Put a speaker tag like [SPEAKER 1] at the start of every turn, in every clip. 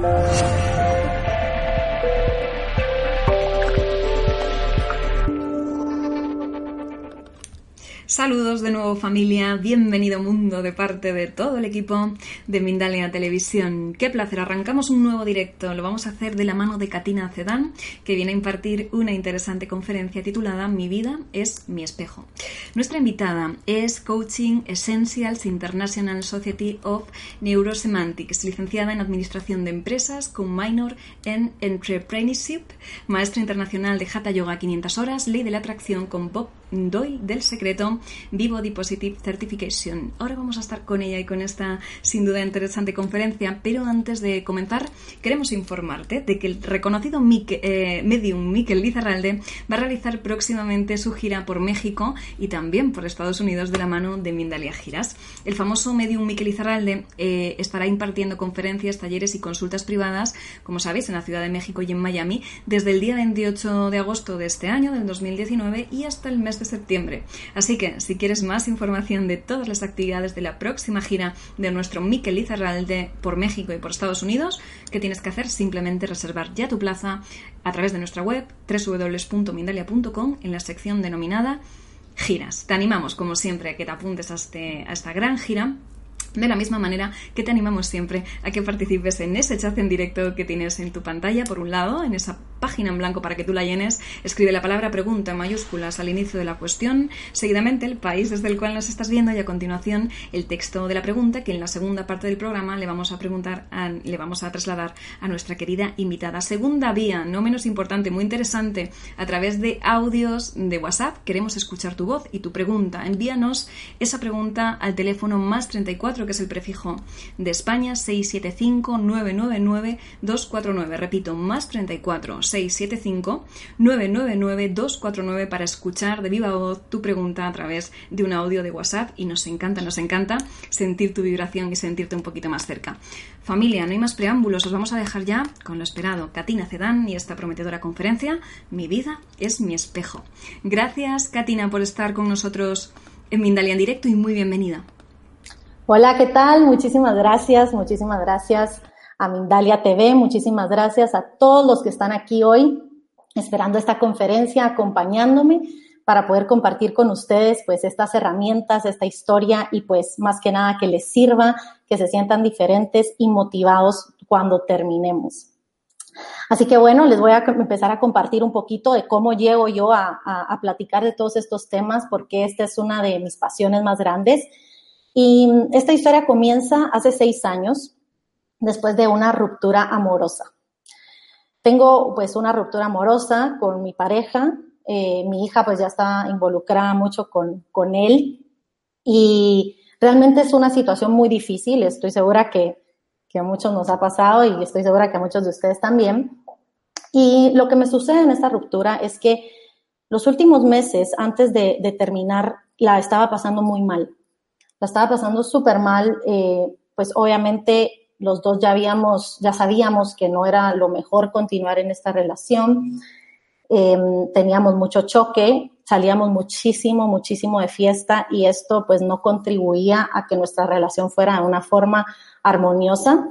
[SPEAKER 1] Thank you. Saludos de nuevo familia, bienvenido mundo de parte de todo el equipo de Mindalia Televisión. Qué placer, arrancamos un nuevo directo, lo vamos a hacer de la mano de Katina Cedán, que viene a impartir una interesante conferencia titulada Mi vida es mi espejo. Nuestra invitada es Coaching Essentials International Society of Neurosemantics, licenciada en Administración de Empresas con minor en Entrepreneurship, maestra internacional de Hatha Yoga 500 horas, ley de la atracción con Bob Doy del secreto Vivo Positive Certification. Ahora vamos a estar con ella y con esta sin duda interesante conferencia, pero antes de comenzar queremos informarte de que el reconocido eh, medium Miquel Lizarralde va a realizar próximamente su gira por México y también por Estados Unidos de la mano de Mindalia Giras. El famoso medium Miquel Lizarralde eh, estará impartiendo conferencias, talleres y consultas privadas, como sabéis, en la Ciudad de México y en Miami, desde el día 28 de agosto de este año, del 2019, y hasta el mes de septiembre. Así que, si quieres más información de todas las actividades de la próxima gira de nuestro Miquel Lizarralde por México y por Estados Unidos, ¿qué tienes que hacer? Simplemente reservar ya tu plaza a través de nuestra web www.mindalia.com en la sección denominada giras. Te animamos, como siempre, a que te apuntes a, este, a esta gran gira de la misma manera que te animamos siempre a que participes en ese chat en directo que tienes en tu pantalla, por un lado, en esa página en blanco para que tú la llenes, escribe la palabra pregunta en mayúsculas al inicio de la cuestión, seguidamente el país desde el cual nos estás viendo y a continuación el texto de la pregunta que en la segunda parte del programa le vamos a preguntar, le vamos a trasladar a nuestra querida invitada. Segunda vía, no menos importante, muy interesante, a través de audios de WhatsApp queremos escuchar tu voz y tu pregunta. Envíanos esa pregunta al teléfono más 34 que es el prefijo de España, 675-999-249. Repito, más 34 675-999-249 para escuchar de viva voz tu pregunta a través de un audio de WhatsApp y nos encanta, nos encanta sentir tu vibración y sentirte un poquito más cerca. Familia, no hay más preámbulos, os vamos a dejar ya con lo esperado. Katina Cedán y esta prometedora conferencia, Mi vida es mi espejo. Gracias, Katina, por estar con nosotros en Mindalia en directo y muy bienvenida.
[SPEAKER 2] Hola, ¿qué tal? Muchísimas gracias, muchísimas gracias a Mindalia TV, muchísimas gracias a todos los que están aquí hoy esperando esta conferencia, acompañándome para poder compartir con ustedes pues estas herramientas, esta historia y pues más que nada que les sirva, que se sientan diferentes y motivados cuando terminemos. Así que bueno, les voy a empezar a compartir un poquito de cómo llego yo a, a platicar de todos estos temas, porque esta es una de mis pasiones más grandes y esta historia comienza hace seis años, después de una ruptura amorosa. Tengo pues una ruptura amorosa con mi pareja, eh, mi hija pues ya está involucrada mucho con, con él y realmente es una situación muy difícil, estoy segura que, que a muchos nos ha pasado y estoy segura que a muchos de ustedes también. Y lo que me sucede en esta ruptura es que los últimos meses antes de, de terminar la estaba pasando muy mal la estaba pasando súper mal, eh, pues obviamente los dos ya habíamos, ya sabíamos que no era lo mejor continuar en esta relación. Em, teníamos mucho choque, salíamos muchísimo, muchísimo de fiesta y esto pues no contribuía a que nuestra relación fuera de una forma armoniosa.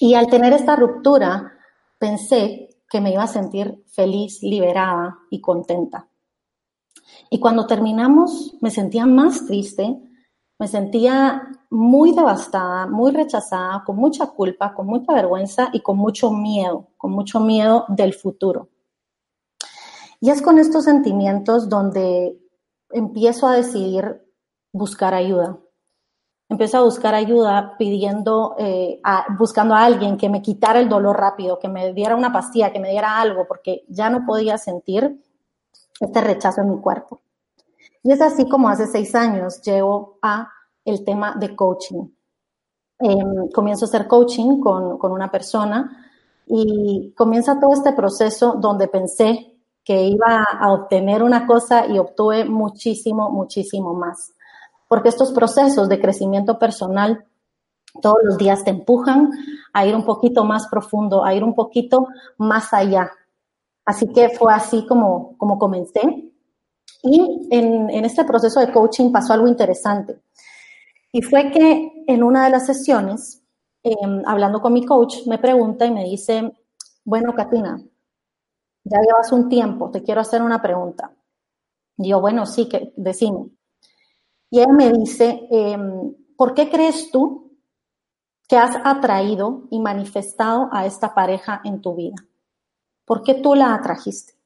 [SPEAKER 2] Y al tener esta ruptura, pensé que me iba a sentir feliz, liberada y contenta. Y cuando terminamos, me sentía más triste me sentía muy devastada, muy rechazada, con mucha culpa, con mucha vergüenza y con mucho miedo, con mucho miedo del futuro. Y es con estos sentimientos donde empiezo a decidir buscar ayuda. Empiezo a buscar ayuda pidiendo, eh, buscando a alguien que me quitara el dolor rápido, que me diera una pastilla, que me diera algo, porque ya no podía sentir este rechazo en mi cuerpo. Y es así como hace seis años llego a el tema de coaching. Em, comienzo a hacer coaching con, con una persona y comienza todo este proceso donde pensé que iba a obtener una cosa y obtuve muchísimo, muchísimo más. Porque estos procesos de crecimiento personal todos los días te empujan a ir un poquito más profundo, a ir un poquito más allá. Así que fue así como, como comencé. Y en, este proceso de coaching pasó algo interesante. Y fue que en una de las sesiones em, hablando con mi coach, me pregunta y me dice, bueno, Katina, ya llevas un tiempo, te quiero hacer una pregunta. Y yo, bueno, sí, que decime. Y ella me dice, em, ¿por qué crees tú que has atraído y manifestado a esta pareja en tu vida? ¿Por qué tú la atrajiste?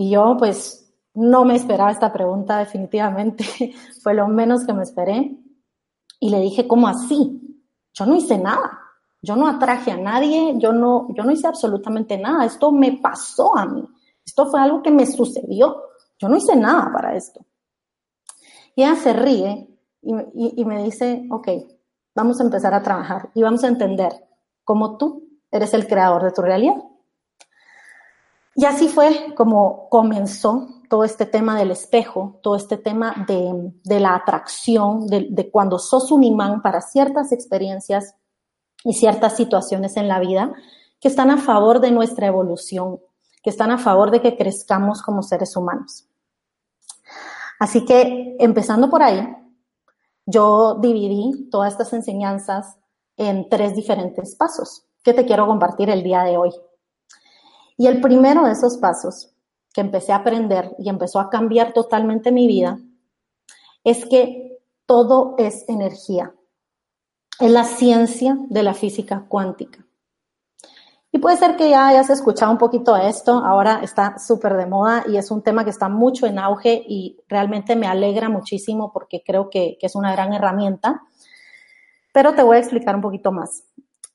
[SPEAKER 2] Y yo, pues, no me esperaba esta pregunta definitivamente, fue lo menos que me esperé. Y le dije, ¿cómo así? Yo no hice nada. Yo no atraje a nadie, yo no, yo no hice absolutamente nada. Esto me pasó a mí. Esto fue algo que me sucedió. Yo no hice nada para esto. Y ella se ríe y, y me dice, ok, vamos a empezar a trabajar y vamos a entender cómo tú eres el creador de tu realidad. Y así fue como comenzó todo este tema del espejo, todo este tema de, la atracción, de, de, cuando sos un imán para ciertas experiencias y ciertas situaciones en la vida que están a favor de nuestra evolución, que están a favor de que crezcamos como seres humanos. Así que empezando por ahí, yo dividí todas estas enseñanzas en tres diferentes pasos que te quiero compartir el día de hoy. Y el primero de esos pasos que empecé a aprender y empezó a cambiar totalmente mi vida es que todo es energía. Es la ciencia de la física cuántica. Y puede ser que ya hayas escuchado un poquito esto, ahora está súper de moda y es un tema que está mucho en auge y realmente me alegra muchísimo porque creo que, que es una gran herramienta. Pero te voy a explicar un poquito más.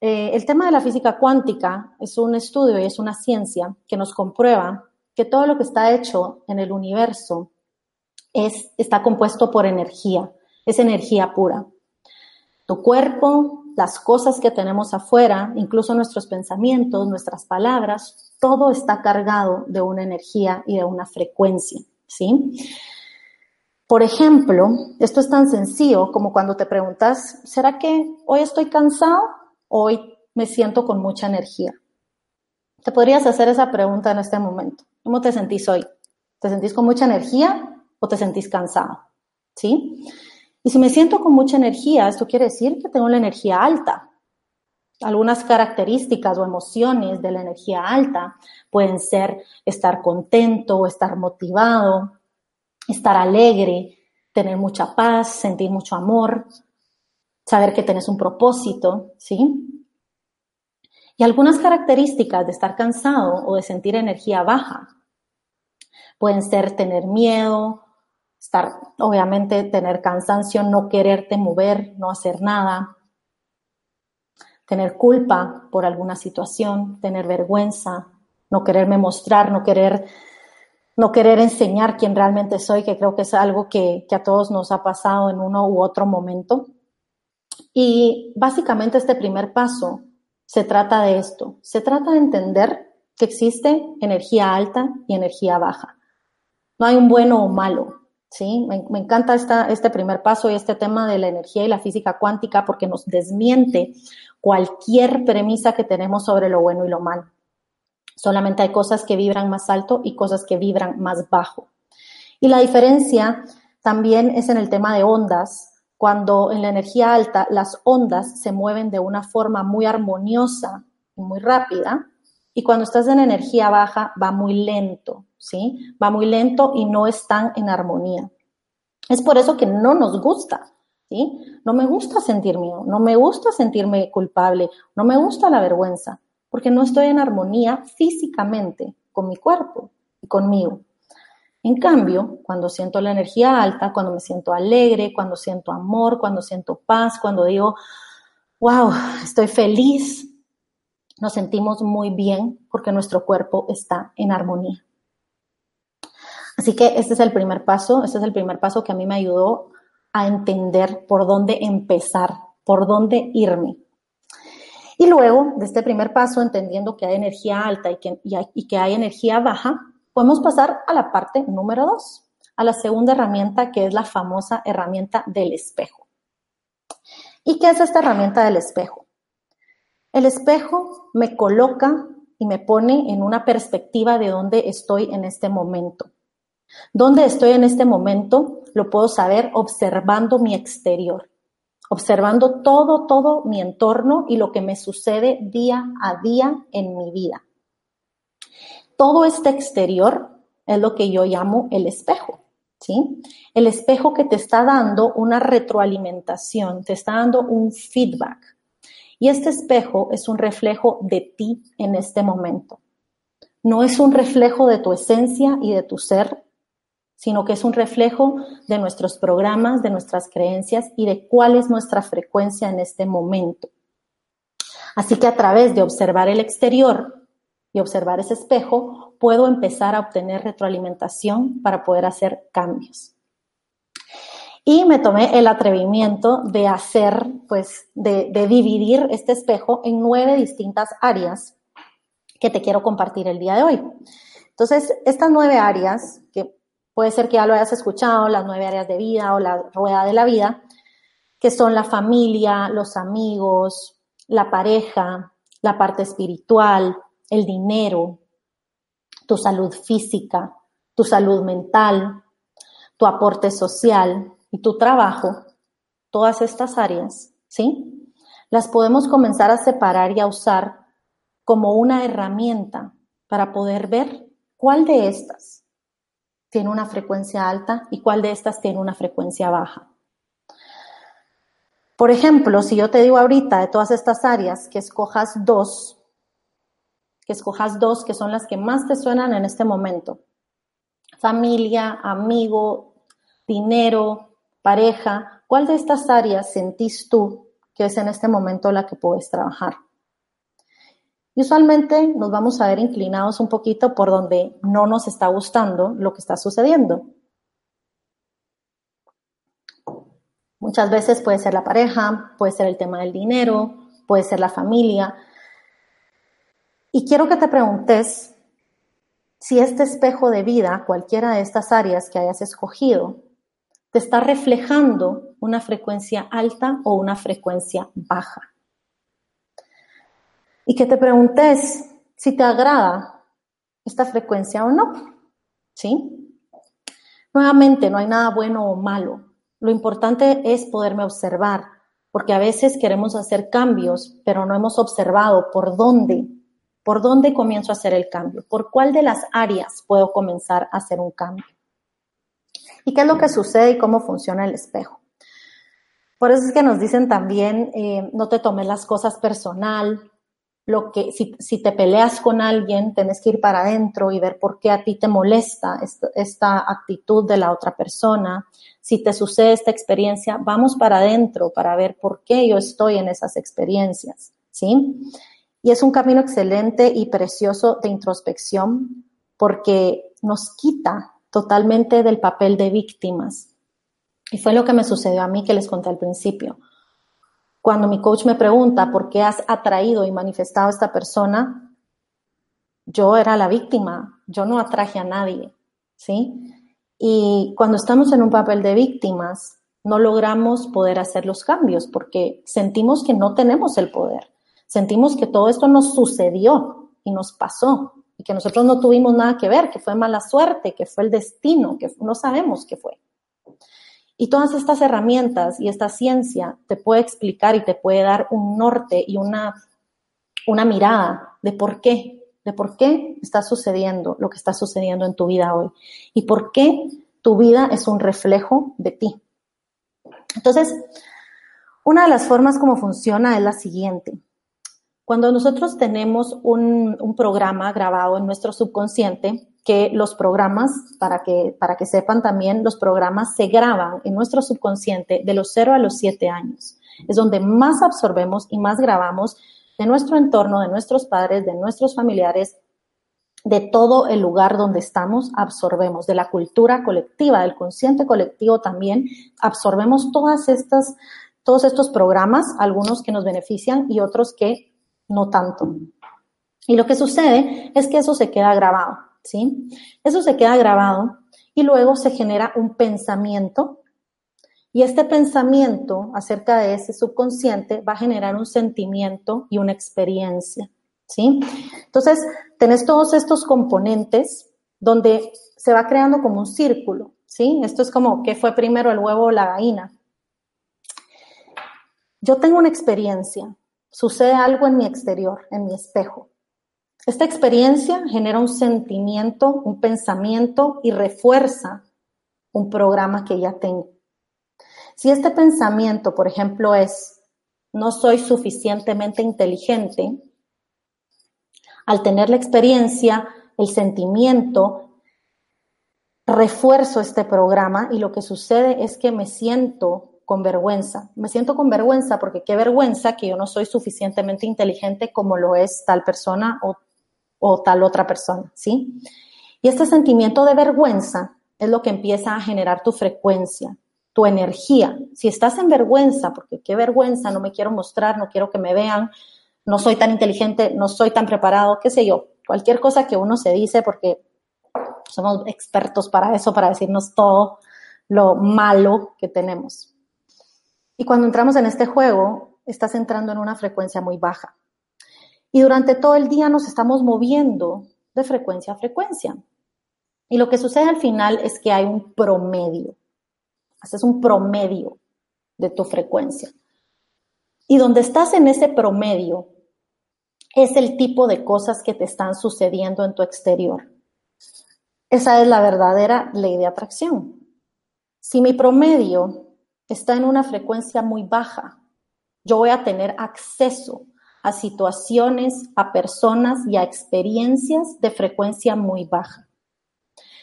[SPEAKER 2] Eh, el tema de la física cuántica es un estudio y es una ciencia que nos comprueba que todo lo que está hecho en el universo es, está compuesto por energía, es energía pura. Tu cuerpo, las cosas que tenemos afuera, incluso nuestros pensamientos, nuestras palabras, todo está cargado de una energía y de una frecuencia, ¿sí? Por ejemplo, esto es tan sencillo como cuando te preguntas, ¿será que hoy estoy cansado? Hoy me siento con mucha energía. Te podrías hacer esa pregunta en este momento. ¿Cómo te sentís hoy? ¿Te sentís con mucha energía o te sentís cansado? ¿Sí? Y si me siento con mucha energía, esto quiere decir que tengo la energía alta. Algunas características o emociones de la energía alta pueden ser estar contento, estar motivado, estar alegre, tener mucha paz, sentir mucho amor, saber que tienes un propósito, ¿sí? Y algunas características de estar cansado o de sentir energía baja pueden ser tener miedo, estar, obviamente, tener cansancio, no quererte mover, no hacer nada, tener culpa por alguna situación, tener vergüenza, no quererme mostrar, no querer, no querer enseñar quién realmente soy, que creo que es algo que, que a todos nos ha pasado en uno u otro momento. Y básicamente este primer paso se trata de esto, se trata de entender que existe energía alta y energía baja. No hay un bueno o malo, ¿sí? Me, encanta esta, este primer paso y este tema de la energía y la física cuántica porque nos desmiente cualquier premisa que tenemos sobre lo bueno y lo malo. Solamente hay cosas que vibran más alto y cosas que vibran más bajo. Y la diferencia también es en el tema de ondas, cuando en la energía alta las ondas se mueven de una forma muy armoniosa y muy rápida, y cuando estás en energía baja va muy lento, ¿sí? Va muy lento y no están en armonía. Es por eso que no nos gusta, ¿sí? No me gusta sentir miedo, no me gusta sentirme culpable, no me gusta la vergüenza, porque no estoy en armonía físicamente con mi cuerpo y conmigo. En cambio, cuando siento la energía alta, cuando me siento alegre, cuando siento amor, cuando siento paz, cuando digo, wow, estoy feliz, nos sentimos muy bien porque nuestro cuerpo está en armonía. Así que este es el primer paso, este es el primer paso que a mí me ayudó a entender por dónde empezar, por dónde irme. Y luego de este primer paso, entendiendo que hay energía alta y que, y que hay energía baja, podemos pasar a la parte número dos, a la segunda herramienta que es la famosa herramienta del espejo. ¿Y qué es esta herramienta del espejo? El espejo me coloca y me pone en una perspectiva de dónde estoy en este momento. ¿Dónde estoy en este momento? Lo puedo saber observando mi exterior. observando todo, todo mi entorno y lo que me sucede día a día en mi vida. Todo este exterior es lo que yo llamo el espejo, ¿sí? El espejo que te está dando una retroalimentación, te está dando un feedback. Y este espejo es un reflejo de ti en este momento. No es un reflejo de tu esencia y de tu ser, sino que es un reflejo de nuestros programas, de nuestras creencias y de cuál es nuestra frecuencia en este momento. Así que a través de observar el exterior y observar ese espejo, puedo empezar a obtener retroalimentación para poder hacer cambios. Y me tomé el atrevimiento de hacer, pues, de, dividir este espejo en nueve distintas áreas que te quiero compartir el día de hoy. Entonces, estas nueve áreas, que puede ser que ya lo hayas escuchado, las nueve áreas de vida o la rueda de la vida, que son la familia, los amigos, la pareja, la parte espiritual, el dinero, tu salud física, tu salud mental, tu aporte social y tu trabajo, todas estas áreas, ¿sí? Las podemos comenzar a separar y a usar como una herramienta para poder ver cuál de estas tiene una frecuencia alta y cuál de estas tiene una frecuencia baja. Por ejemplo, si yo te digo ahorita de todas estas áreas que escojas dos, que escojas dos que son las que más te suenan en este momento. Familia, amigo, dinero, pareja. ¿Cuál de estas áreas sentís tú que es en este momento la que puedes trabajar? Y usualmente nos vamos a ver inclinados un poquito por donde no nos está gustando lo que está sucediendo. Muchas veces puede ser la pareja, puede ser el tema del dinero, puede ser la familia. Y quiero que te preguntes si este espejo de vida, cualquiera de estas áreas que hayas escogido, te está reflejando una frecuencia alta o una frecuencia baja y que te preguntes si te agrada esta frecuencia o no. ¿Sí? Nuevamente, no hay nada bueno o malo. Lo importante es poderme observar, porque a veces queremos hacer cambios, pero no hemos observado por dónde, por dónde comienzo a hacer el cambio, por cuál de las áreas puedo comenzar a hacer un cambio. ¿Y qué es lo que sucede y cómo funciona el espejo? Por eso es que nos dicen también, eh, no te tomes las cosas personal, lo que si, te peleas con alguien, tenés que ir para adentro y ver por qué a ti te molesta esta, actitud de la otra persona. Si te sucede esta experiencia, vamos para adentro para ver por qué yo estoy en esas experiencias, ¿sí? Y es un camino excelente y precioso de introspección porque nos quita totalmente del papel de víctimas. Y fue lo que me sucedió a mí que les conté al principio. Cuando mi coach me pregunta por qué has atraído y manifestado a esta persona, yo era la víctima, yo no atraje a nadie, ¿sí? Y cuando estamos en un papel de víctimas, no logramos poder hacer los cambios porque sentimos que no tenemos el poder, sentimos que todo esto nos sucedió y nos pasó y que nosotros no tuvimos nada que ver, que fue mala suerte, que fue el destino, que no sabemos qué fue. Y todas estas herramientas y esta ciencia te puede explicar y te puede dar un norte y una, una mirada de por qué, de por qué está sucediendo lo que está sucediendo en tu vida hoy y por qué tu vida es un reflejo de ti. Entonces, una de las formas como funciona es la siguiente. Cuando nosotros tenemos un, un programa grabado en nuestro subconsciente, que los programas, para que, para que sepan también, los programas se graban en nuestro subconsciente de los 0 a los 7 años. Es donde más absorbemos y más grabamos de nuestro entorno, de nuestros padres, de nuestros familiares, de todo el lugar donde estamos, absorbemos, de la cultura colectiva, del consciente colectivo también, absorbemos todas estas, todos estos programas, algunos que nos benefician y otros que no tanto. Y lo que sucede es que eso se queda grabado. ¿sí? Eso se queda grabado y luego se genera un pensamiento y este pensamiento acerca de ese subconsciente va a generar un sentimiento y una experiencia, ¿sí? Entonces, tenés todos estos componentes donde se va creando como un círculo, ¿sí? Esto es como, ¿qué fue primero el huevo o la gallina? yo tengo una experiencia, sucede algo en mi exterior, en mi espejo. Esta experiencia genera un sentimiento, un pensamiento y refuerza un programa que ya tengo. Si este pensamiento, por ejemplo, es no soy suficientemente inteligente, al tener la experiencia, el sentimiento, refuerzo este programa y lo que sucede es que me siento con vergüenza. Me siento con vergüenza porque qué vergüenza que yo no soy suficientemente inteligente como lo es tal persona o, tal otra persona, ¿sí? Y este sentimiento de vergüenza es lo que empieza a generar tu frecuencia, tu energía. Si estás en vergüenza, porque qué vergüenza, no me quiero mostrar, no quiero que me vean, no soy tan inteligente, no soy tan preparado, qué sé yo, cualquier cosa que uno se dice porque somos expertos para eso, para decirnos todo lo malo que tenemos. Y cuando entramos en este juego, estás entrando en una frecuencia muy baja. Y durante todo el día nos estamos moviendo de frecuencia a frecuencia. Y lo que sucede al final es que hay un promedio. Haces un promedio de tu frecuencia. Y donde estás en ese promedio es el tipo de cosas que te están sucediendo en tu exterior. Esa es la verdadera ley de atracción. Si mi promedio está en una frecuencia muy baja, yo voy a tener acceso a situaciones, a personas y a experiencias de frecuencia muy baja.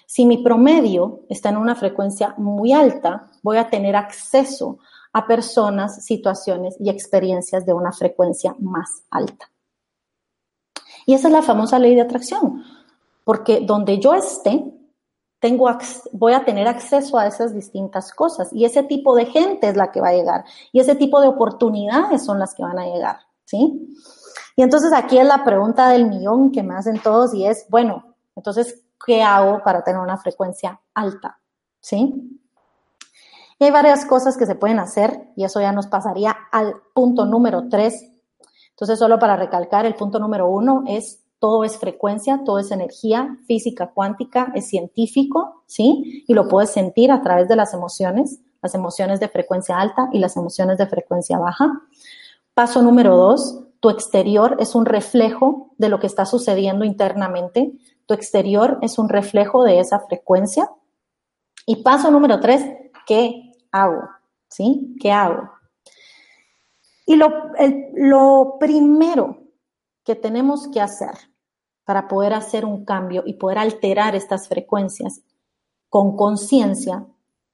[SPEAKER 2] Si mi promedio está en una frecuencia muy alta, voy a tener acceso a personas, situaciones y experiencias de una frecuencia más alta. Y esa es la famosa ley de atracción, porque donde yo esté, tengo, voy a tener acceso a esas distintas cosas y ese tipo de gente es la que va a llegar y ese tipo de oportunidades son las que van a llegar, ¿sí? Y entonces aquí es la pregunta del millón que me hacen todos y es, bueno, entonces, ¿qué hago para tener una frecuencia alta? ¿Sí? Y hay varias cosas que se pueden hacer y eso ya nos pasaría al punto número tres. Entonces, solo para recalcar, el punto número uno es todo es frecuencia, todo es energía, física cuántica, es científico, ¿sí? Y lo puedes sentir a través de las emociones, las emociones de frecuencia alta y las emociones de frecuencia baja. Paso número dos, tu exterior es un reflejo de lo que está sucediendo internamente. Tu exterior es un reflejo de esa frecuencia. Y paso número tres, ¿qué hago? ¿Sí? ¿Qué hago? Y lo, lo primero que tenemos que hacer para poder hacer un cambio y poder alterar estas frecuencias con conciencia,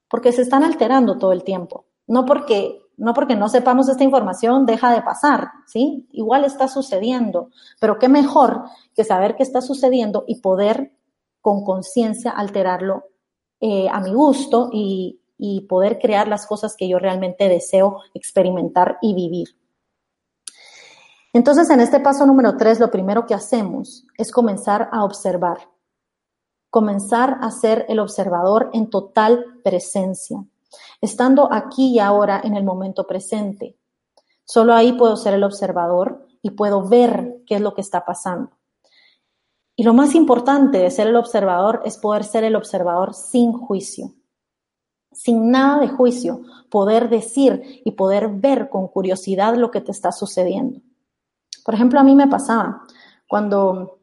[SPEAKER 2] porque se están alterando todo el tiempo. No porque, no porque no sepamos esta información deja de pasar, ¿sí? Igual está sucediendo, pero qué mejor que saber qué está sucediendo y poder con conciencia alterarlo eh, a mi gusto y, y poder crear las cosas que yo realmente deseo experimentar y vivir. Entonces, en este paso número tres, lo primero que hacemos es comenzar a observar, comenzar a ser el observador en total presencia, estando aquí y ahora en el momento presente. Solo ahí puedo ser el observador y puedo ver qué es lo que está pasando. Y lo más importante de ser el observador es poder ser el observador sin juicio, sin nada de juicio, poder decir y poder ver con curiosidad lo que te está sucediendo. Por ejemplo, a mí me pasaba cuando,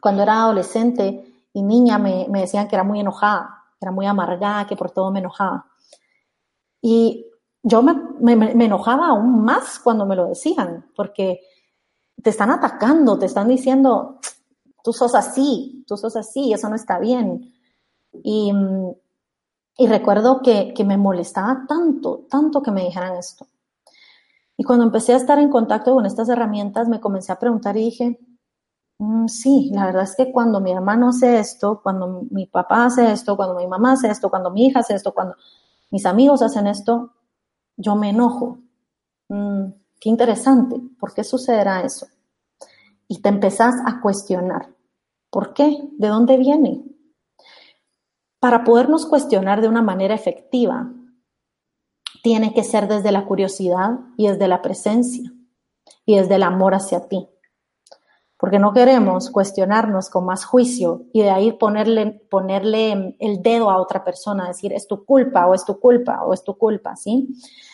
[SPEAKER 2] cuando era adolescente y niña me, decían que era muy enojada, era muy amargada, que por todo me enojaba. Y yo me, me, enojaba aún más cuando me lo decían, porque te están atacando, te están diciendo, tú sos así, tú sos así, eso no está bien. Y, y recuerdo que, que, me molestaba tanto, tanto que me dijeran esto. Y cuando empecé a estar en contacto con estas herramientas, me comencé a preguntar y dije, mm, sí, la verdad es que cuando mi hermano hace esto, cuando mi papá hace esto, cuando mi mamá hace esto, cuando mi hija hace esto, cuando mis amigos hacen esto, yo me enojo. Mm, qué interesante, ¿por qué sucederá eso? Y te empezás a cuestionar. ¿Por qué? ¿De dónde viene? Para podernos cuestionar de una manera efectiva, tiene que ser desde la curiosidad y desde la presencia y desde el amor hacia ti. Porque no queremos cuestionarnos con más juicio y de ahí ponerle, ponerle el dedo a otra persona, decir es tu culpa o es tu culpa o es tu culpa, ¿sí?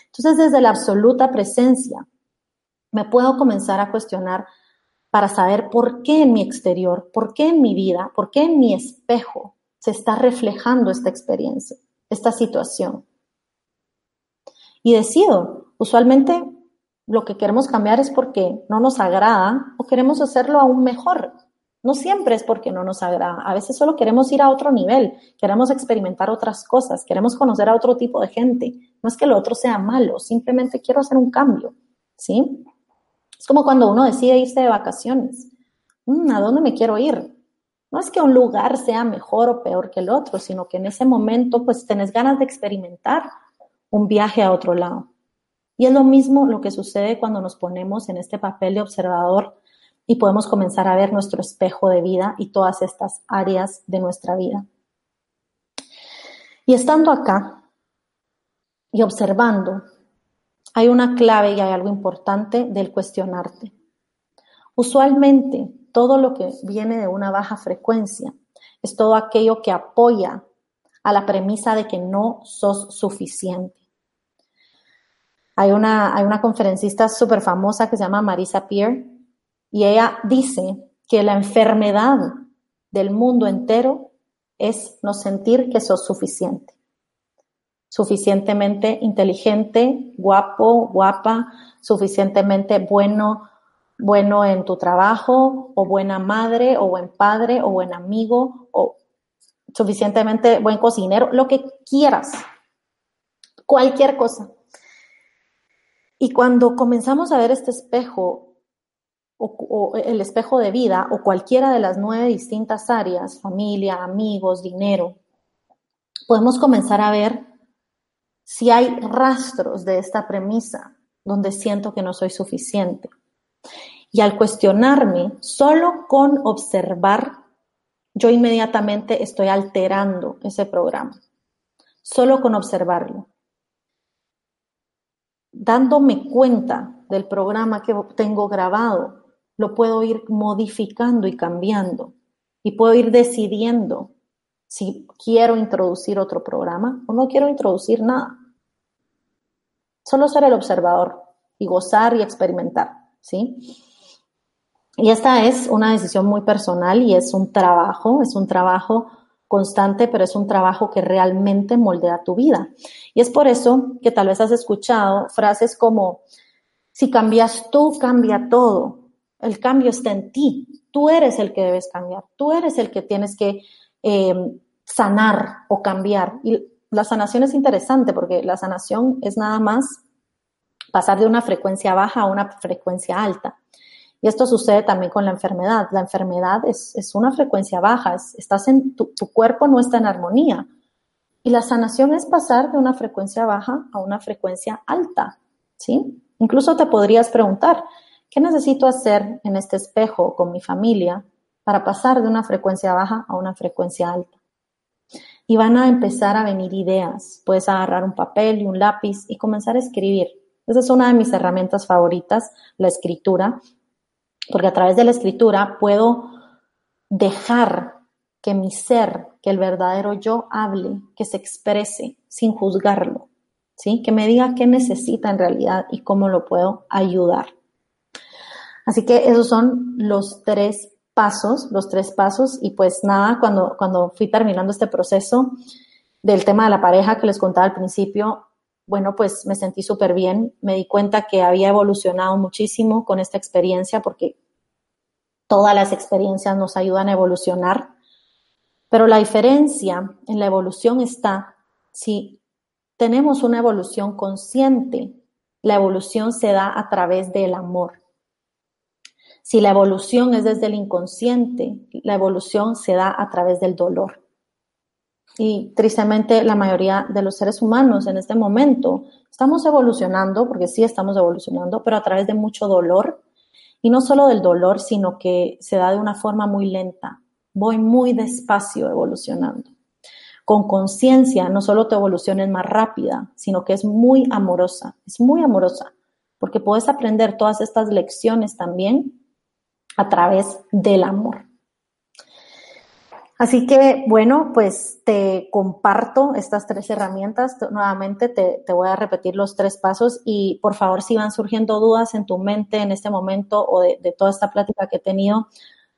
[SPEAKER 2] Entonces, desde la absoluta presencia, me puedo comenzar a cuestionar para saber por qué en mi exterior, por qué en mi vida, por qué en mi espejo se está reflejando esta experiencia, esta situación. Y decido, usualmente lo que queremos cambiar es porque no nos agrada o queremos hacerlo aún mejor. No siempre es porque no nos agrada, a veces solo queremos ir a otro nivel, queremos experimentar otras cosas, queremos conocer a otro tipo de gente. No es que lo otro sea malo, simplemente quiero hacer un cambio, ¿sí? Es como cuando uno decide irse de vacaciones. Mm, ¿A dónde me quiero ir? No es que un lugar sea mejor o peor que el otro, sino que en ese momento pues tenés ganas de experimentar un viaje a otro lado. Y es lo mismo lo que sucede cuando nos ponemos en este papel de observador y podemos comenzar a ver nuestro espejo de vida y todas estas áreas de nuestra vida. Y estando acá y observando, hay una clave y hay algo importante del cuestionarte. Usualmente, todo lo que viene de una baja frecuencia es todo aquello que apoya a la premisa de que no sos suficiente. Hay una, hay una conferencista súper famosa que se llama Marisa Peer y ella dice que la enfermedad del mundo entero es no sentir que sos suficiente. Suficientemente inteligente, guapo, guapa, suficientemente bueno, bueno en tu trabajo, o buena madre, o buen padre, o buen amigo, o suficientemente buen cocinero, lo que quieras, cualquier cosa. Y cuando comenzamos a ver este espejo o, el espejo de vida o cualquiera de las nueve distintas áreas, familia, amigos, dinero, podemos comenzar a ver si hay rastros de esta premisa donde siento que no soy suficiente. Y al cuestionarme, solo con observar, yo inmediatamente estoy alterando ese programa. Solo con observarlo. Dándome cuenta del programa que tengo grabado, lo puedo ir modificando y cambiando y puedo ir decidiendo si quiero introducir otro programa o no quiero introducir nada. Solo ser el observador y gozar y experimentar, ¿sí? Y esta es una decisión muy personal y es un trabajo, es un trabajo constante, pero es un trabajo que realmente moldea tu vida. Y es por eso que tal vez has escuchado frases como, si cambias tú, cambia todo. El cambio está en ti. Tú eres el que debes cambiar. Tú eres el que tienes que eh, sanar o cambiar. Y la sanación es interesante porque la sanación es nada más pasar de una frecuencia baja a una frecuencia alta. Y esto sucede también con la enfermedad. La enfermedad es, una frecuencia baja, estás en, tu, cuerpo no está en armonía. Y la sanación es pasar de una frecuencia baja a una frecuencia alta, ¿sí? Incluso te podrías preguntar, ¿Qué necesito hacer en este espejo con mi familia para pasar de una frecuencia baja a una frecuencia alta? Y van a empezar a venir ideas. Puedes agarrar un papel y un lápiz y comenzar a escribir. Esa es una de mis herramientas favoritas, la escritura, porque a través de la escritura puedo dejar que mi ser, que el verdadero yo hable, que se exprese sin juzgarlo, ¿sí? Que me diga qué necesita en realidad y cómo lo puedo ayudar. Así que esos son los tres pasos, los tres pasos. Y pues nada, cuando, cuando fui terminando este proceso del tema de la pareja que les contaba al principio, bueno, pues me sentí súper bien. Me di cuenta que había evolucionado muchísimo con esta experiencia porque todas las experiencias nos ayudan a evolucionar. Pero la diferencia en la evolución está si tenemos una evolución consciente, la evolución se da a través del amor. Si la evolución es desde el inconsciente, la evolución se da a través del dolor. Y tristemente la mayoría de los seres humanos en este momento estamos evolucionando, porque sí estamos evolucionando, pero a través de mucho dolor. Y no solo del dolor, sino que se da de una forma muy lenta. Voy muy despacio evolucionando. Con conciencia, no solo tu evolución es más rápida, sino que es muy amorosa, es muy amorosa, porque puedes aprender todas estas lecciones también a través del amor. Así que, bueno, pues te comparto estas tres herramientas. Nuevamente te, voy a repetir los tres pasos y por favor, si van surgiendo dudas en tu mente en este momento o de, de toda esta plática que he tenido,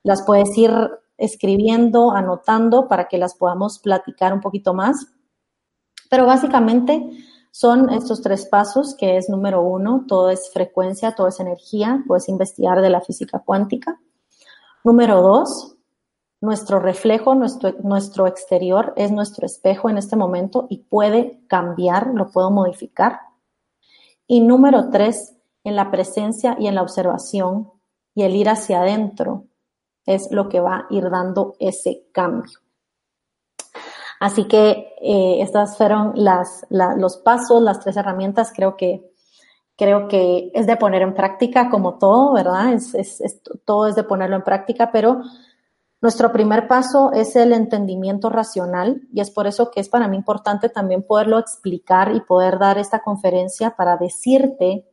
[SPEAKER 2] las puedes ir escribiendo, anotando para que las podamos platicar un poquito más. Pero básicamente son estos tres pasos, que es número uno, todo es frecuencia, todo es energía, puedes investigar de la física cuántica. Número dos, nuestro reflejo, nuestro, nuestro exterior es nuestro espejo en este momento y puede cambiar, lo puedo modificar. Y número tres, en la presencia y en la observación y el ir hacia adentro es lo que va a ir dando ese cambio. Así que eh, estas fueron las, los pasos, las tres herramientas. Creo que, creo que es de poner en práctica como todo, ¿verdad? Es, es, todo es de ponerlo en práctica, pero nuestro primer paso es el entendimiento racional y es por eso que es para mí importante también poderlo explicar y poder dar esta conferencia para decirte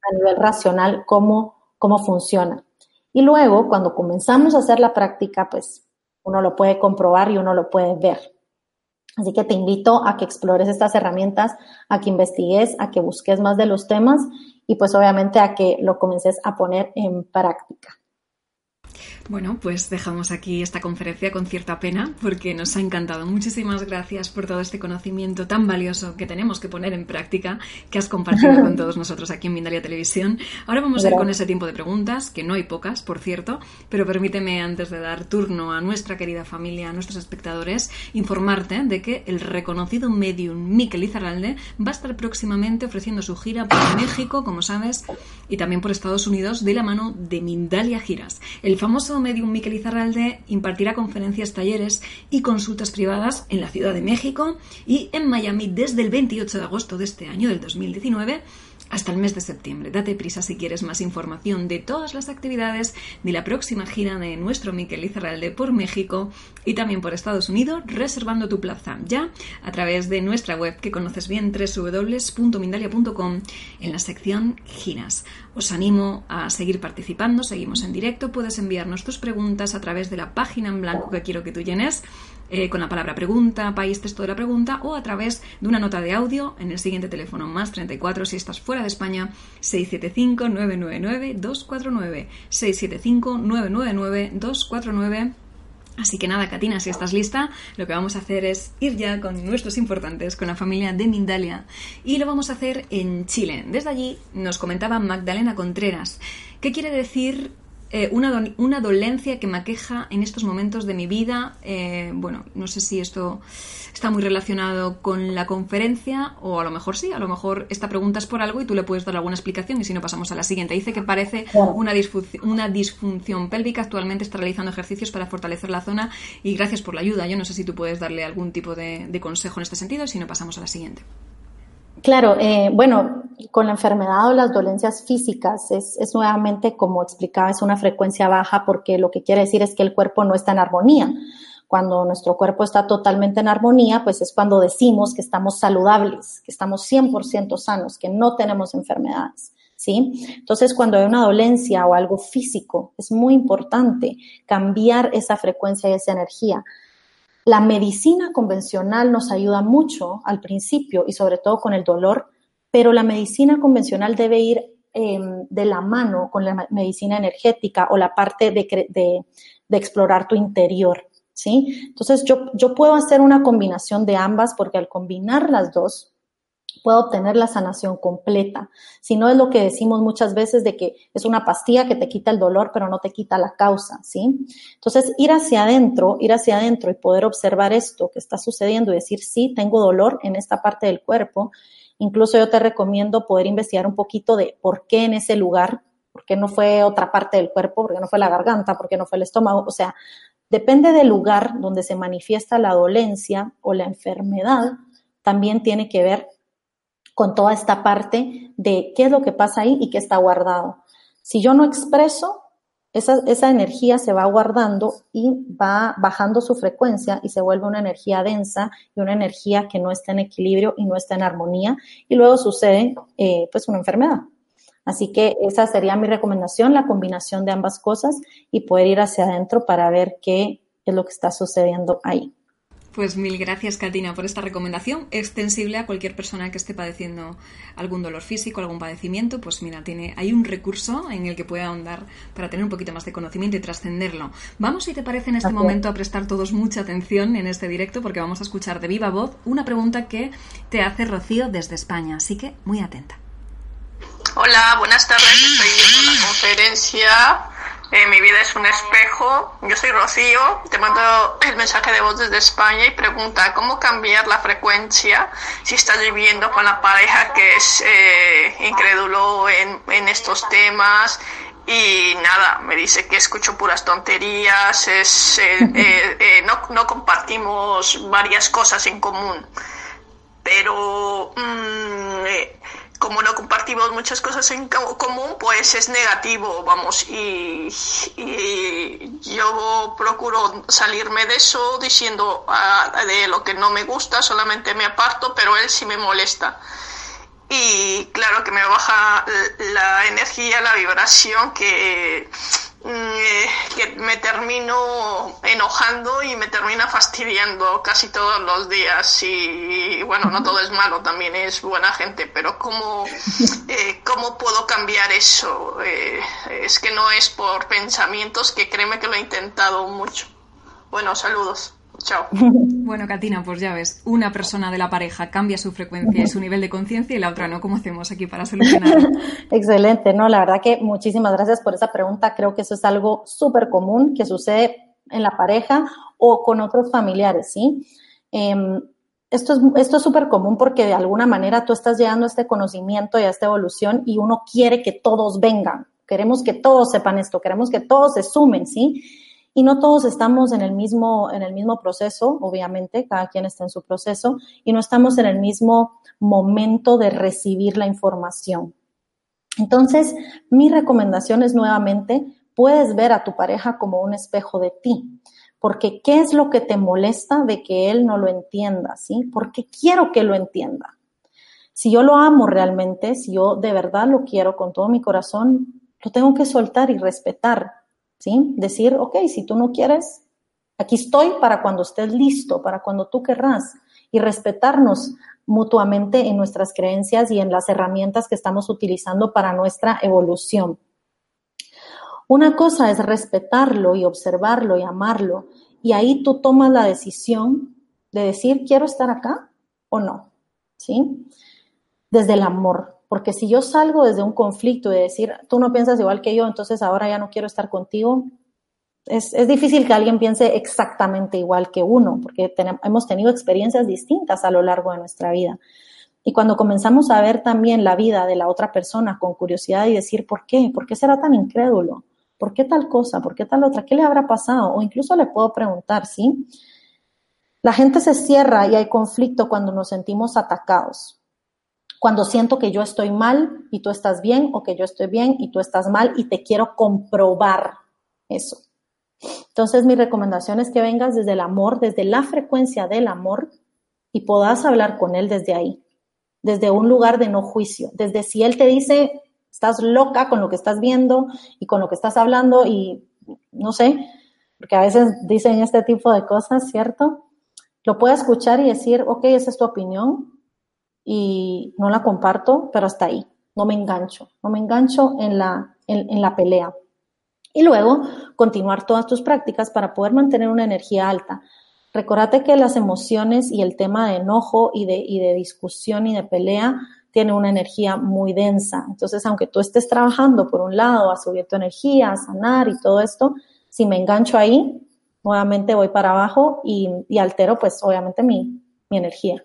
[SPEAKER 2] a nivel racional cómo, cómo funciona. Y luego, cuando comenzamos a hacer la práctica, pues uno lo puede comprobar y uno lo puede ver. Así que te invito a que explores estas herramientas, a que investigues, a que busques más de los temas y pues obviamente a que lo comiences a poner en práctica.
[SPEAKER 1] Bueno, pues dejamos aquí esta conferencia con cierta pena porque nos ha encantado. Muchísimas gracias por todo este conocimiento tan valioso que tenemos que poner en práctica que has compartido con todos nosotros aquí en Mindalia Televisión. Ahora vamos a ir con ese tiempo de preguntas, que no hay pocas, por cierto, pero permíteme antes de dar turno a nuestra querida familia, a nuestros espectadores, informarte de que el reconocido medium Miquel Izarralde va a estar próximamente ofreciendo su gira por México, como sabes, y también por Estados Unidos de la mano de Mindalia Giras. El famoso medium Miquel Izarralde impartirá conferencias, talleres y consultas privadas en la Ciudad de México y en Miami desde el 28 de agosto de este año, del 2019, hasta el mes de septiembre. Date prisa si quieres más información de todas las actividades de la próxima gira de nuestro Miquel Izarralde por México y también por Estados Unidos, reservando tu plaza ya a través de nuestra web que conoces bien, www.mindalia.com, en la sección giras. Os animo a seguir participando, seguimos en directo, puedes enviarnos tus preguntas a través de la página en blanco que quiero que tú llenes eh, con la palabra pregunta, país, texto de la pregunta o a través de una nota de audio en el siguiente teléfono más 34 si estás fuera de España 675-999-249 675-999-249 Así que nada, Katina, si estás lista, lo que vamos a hacer es ir ya con nuestros importantes, con la familia de Mindalia. Y lo vamos a hacer en Chile. Desde allí nos comentaba Magdalena Contreras. ¿Qué quiere decir eh, una, una, dolencia que me aqueja en estos momentos de mi vida. Eh, bueno, no sé si esto está muy relacionado con la conferencia o a lo mejor sí, a lo mejor esta pregunta es por algo y tú le puedes dar alguna explicación y si no pasamos a la siguiente. Dice que parece una, disfunción, una disfunción pélvica, actualmente está realizando ejercicios para fortalecer la zona y gracias por la ayuda. Yo no sé si tú puedes darle algún tipo de, de consejo en este sentido y si no pasamos a la siguiente.
[SPEAKER 2] Claro, eh, bueno, con la enfermedad o las dolencias físicas es, es, nuevamente, como explicaba, es una frecuencia baja porque lo que quiere decir es que el cuerpo no está en armonía. Cuando nuestro cuerpo está totalmente en armonía, pues es cuando decimos que estamos saludables, que estamos 100% sanos, que no tenemos enfermedades. ¿Sí? Entonces, cuando hay una dolencia o algo físico, es muy importante cambiar esa frecuencia y esa energía. La medicina convencional nos ayuda mucho al principio y sobre todo con el dolor, pero la medicina convencional debe ir em, de la mano con la medicina energética o la parte de, explorar tu interior. ¿sí? Entonces yo, yo puedo hacer una combinación de ambas porque al combinar las dos, puedo obtener la sanación completa. Si no es lo que decimos muchas veces de que es una pastilla que te quita el dolor, pero no te quita la causa, ¿sí? Entonces, ir hacia adentro, ir hacia adentro y poder observar esto que está sucediendo y decir, sí, tengo dolor en esta parte del cuerpo. Incluso yo te recomiendo poder investigar un poquito de por qué en ese lugar, por qué no fue otra parte del cuerpo, por qué no fue la garganta, por qué no fue el estómago, o sea, depende del lugar donde se manifiesta la dolencia o la enfermedad, también tiene que ver con toda esta parte de qué es lo que pasa ahí y qué está guardado. Si yo no expreso, esa, energía se va guardando y va bajando su frecuencia y se vuelve una energía densa y una energía que no está en equilibrio y no está en armonía y luego sucede eh, pues una enfermedad. Así que esa sería mi recomendación, la combinación de ambas cosas y poder ir hacia adentro para ver qué, es lo que está sucediendo ahí.
[SPEAKER 1] Pues mil gracias, Katina, por esta recomendación extensible a cualquier persona que esté padeciendo algún dolor físico, algún padecimiento. Pues mira, tiene, hay un recurso en el que puede ahondar para tener un poquito más de conocimiento y trascenderlo. Vamos, si te parece, en este momento a prestar todos mucha atención en este directo porque vamos a escuchar de viva voz una pregunta que te hace Rocío desde España. Así que muy atenta.
[SPEAKER 3] Hola, buenas tardes. Estoy viendo la conferencia eh, mi vida es un espejo. Yo soy Rocío, te mando el mensaje de voz desde España y pregunta cómo cambiar la frecuencia si estás viviendo con la pareja que es eh, incrédulo en, en estos temas y nada, me dice que escucho puras tonterías, es, eh, no, no, compartimos varias cosas en común, pero mm, como no compartimos muchas cosas en común, pues es negativo, vamos, y, yo procuro salirme de eso diciendo ah, de lo que no me gusta, solamente me aparto, pero él sí me molesta. Y claro que me baja la energía, la vibración que eh, que me termino enojando y me termina fastidiando casi todos los días y bueno, no todo es malo, también es buena gente, pero ¿cómo, eh, ¿cómo puedo cambiar eso? Eh, es que no es por pensamientos, que créeme que lo he intentado mucho. Bueno, saludos. Chao.
[SPEAKER 1] Bueno, Katina, pues ya ves, una persona de la pareja cambia su frecuencia y su nivel de conciencia y la otra no. ¿Cómo hacemos aquí para solucionarlo?
[SPEAKER 2] Excelente, no, la verdad que muchísimas gracias por esa pregunta. Creo que eso es algo súper común que sucede en la pareja o con otros familiares, ¿sí? Em, esto es esto es súper común porque de alguna manera tú estás llegando a este conocimiento y a esta evolución y uno quiere que todos vengan. Queremos que todos sepan esto, queremos que todos se sumen, ¿sí? Y no todos estamos en el mismo, en el mismo proceso, obviamente, cada quien está en su proceso, y no estamos en el mismo momento de recibir la información. Entonces, mi recomendación es nuevamente, puedes ver a tu pareja como un espejo de ti, porque ¿qué es lo que te molesta de que él no lo entienda? ¿Sí? Porque quiero que lo entienda. Si yo lo amo realmente, si yo de verdad lo quiero con todo mi corazón, lo tengo que soltar y respetar ¿sí? Decir, ok, si tú no quieres, aquí estoy para cuando estés listo, para cuando tú querrás, y respetarnos mutuamente en nuestras creencias y en las herramientas que estamos utilizando para nuestra evolución. Una cosa es respetarlo y observarlo y amarlo, y ahí tú tomas la decisión de decir, quiero estar acá o no, ¿sí? Desde el amor, porque si yo salgo desde un conflicto y decir, tú no piensas igual que yo, entonces ahora ya no quiero estar contigo, es, difícil que alguien piense exactamente igual que uno, porque hemos tenido experiencias distintas a lo largo de nuestra vida. Y cuando comenzamos a ver también la vida de la otra persona con curiosidad y decir, ¿por qué? ¿Por qué será tan incrédulo? ¿Por qué tal cosa? ¿Por qué tal otra? ¿Qué le habrá pasado? O incluso le puedo preguntar, ¿sí? La gente se cierra y hay conflicto cuando nos sentimos atacados cuando siento que yo estoy mal y tú estás bien o que yo estoy bien y tú estás mal y te quiero comprobar eso. Entonces mi recomendación es que vengas desde el amor, desde la frecuencia del amor y puedas hablar con él desde ahí, desde un lugar de no juicio, desde si él te dice, estás loca con lo que estás viendo y con lo que estás hablando y no sé, porque a veces dicen este tipo de cosas, ¿cierto? Lo puedes escuchar y decir, ok, esa es tu opinión, y no la comparto, pero hasta ahí, no me engancho, no me engancho en la, en, la pelea. Y luego continuar todas tus prácticas para poder mantener una energía alta. Recordate que las emociones y el tema de enojo y de, y de discusión y de pelea tiene una energía muy densa. Entonces, aunque tú estés trabajando por un lado a subir tu energía, a sanar y todo esto, si me engancho ahí, nuevamente voy para abajo y, y altero pues obviamente mi, mi energía.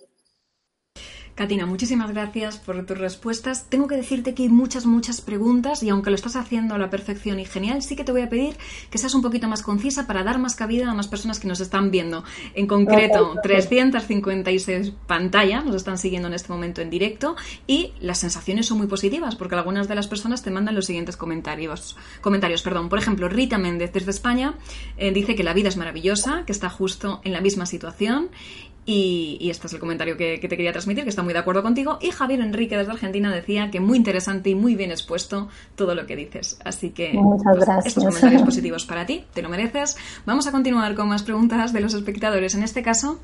[SPEAKER 1] Katina, muchísimas gracias por tus respuestas. Tengo que decirte que hay muchas, muchas preguntas y aunque lo estás haciendo a la perfección y genial, sí que te voy a pedir que seas un poquito más concisa para dar más cabida a más personas que nos están viendo. En concreto, 356 pantallas nos están siguiendo en este momento en directo y las sensaciones son muy positivas porque algunas de las personas te mandan los siguientes comentarios. Comentarios, perdón. Por ejemplo, Rita Méndez desde España eh, dice que la vida es maravillosa, que está justo en la misma situación Y, este es el comentario que, te quería transmitir, que está muy de acuerdo contigo. Y Javier Enrique desde Argentina decía que muy interesante y muy bien expuesto todo lo que dices. Así que
[SPEAKER 2] Muchas pues, gracias.
[SPEAKER 1] estos comentarios positivos para ti, te lo mereces. Vamos a continuar con más preguntas de los espectadores. En este caso,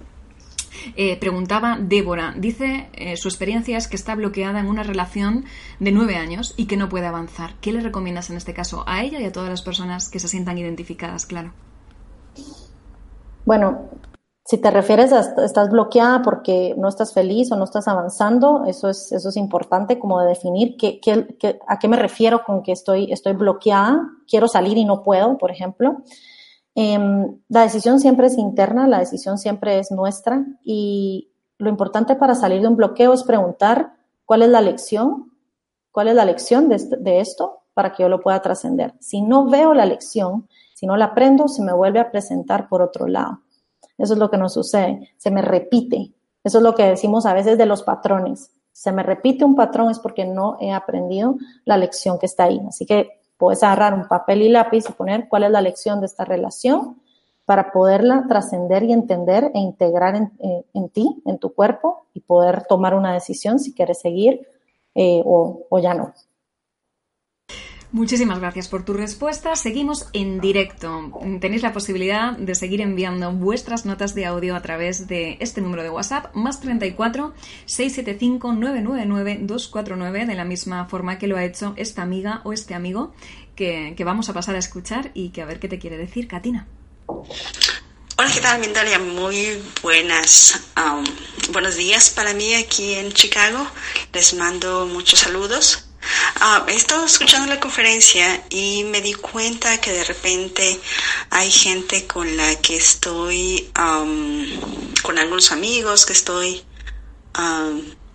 [SPEAKER 1] eh, preguntaba Débora, dice eh, su experiencia es que está bloqueada en una relación de nueve años y que no puede avanzar. ¿Qué le recomiendas en este caso a ella y a todas las personas que se sientan identificadas, claro?
[SPEAKER 2] Bueno, si te refieres a estás bloqueada porque no estás feliz o no estás avanzando, eso es, eso es importante como de definir qué, qué, a qué me refiero con que estoy, estoy bloqueada, quiero salir y no puedo, por ejemplo. Em, la decisión siempre es interna, la decisión siempre es nuestra y lo importante para salir de un bloqueo es preguntar cuál es la lección, cuál es la lección de, de esto para que yo lo pueda trascender. Si no veo la lección, si no la aprendo, se me vuelve a presentar por otro lado. Eso es lo que nos sucede, se me repite. Eso es lo que decimos a veces de los patrones. Se me repite un patrón es porque no he aprendido la lección que está ahí. Así que puedes agarrar un papel y lápiz y poner cuál es la lección de esta relación para poderla trascender y entender e integrar en, eh, ti, en tu cuerpo y poder tomar una decisión si quieres seguir eh, o, o ya no.
[SPEAKER 1] Muchísimas gracias por tu respuesta. Seguimos en directo. Tenéis la posibilidad de seguir enviando vuestras notas de audio a través de este número de WhatsApp, más 34 675 999 249, de la misma forma que lo ha hecho esta amiga o este amigo que, vamos a pasar a escuchar y que a ver qué te quiere decir, Katina.
[SPEAKER 4] Hola, ¿qué tal, Mindalia? Muy buenas. Um, buenos días para mí aquí en Chicago. Les mando muchos saludos. Ah, he estado escuchando la conferencia y me di cuenta que de repente hay gente con la que estoy, con algunos amigos que estoy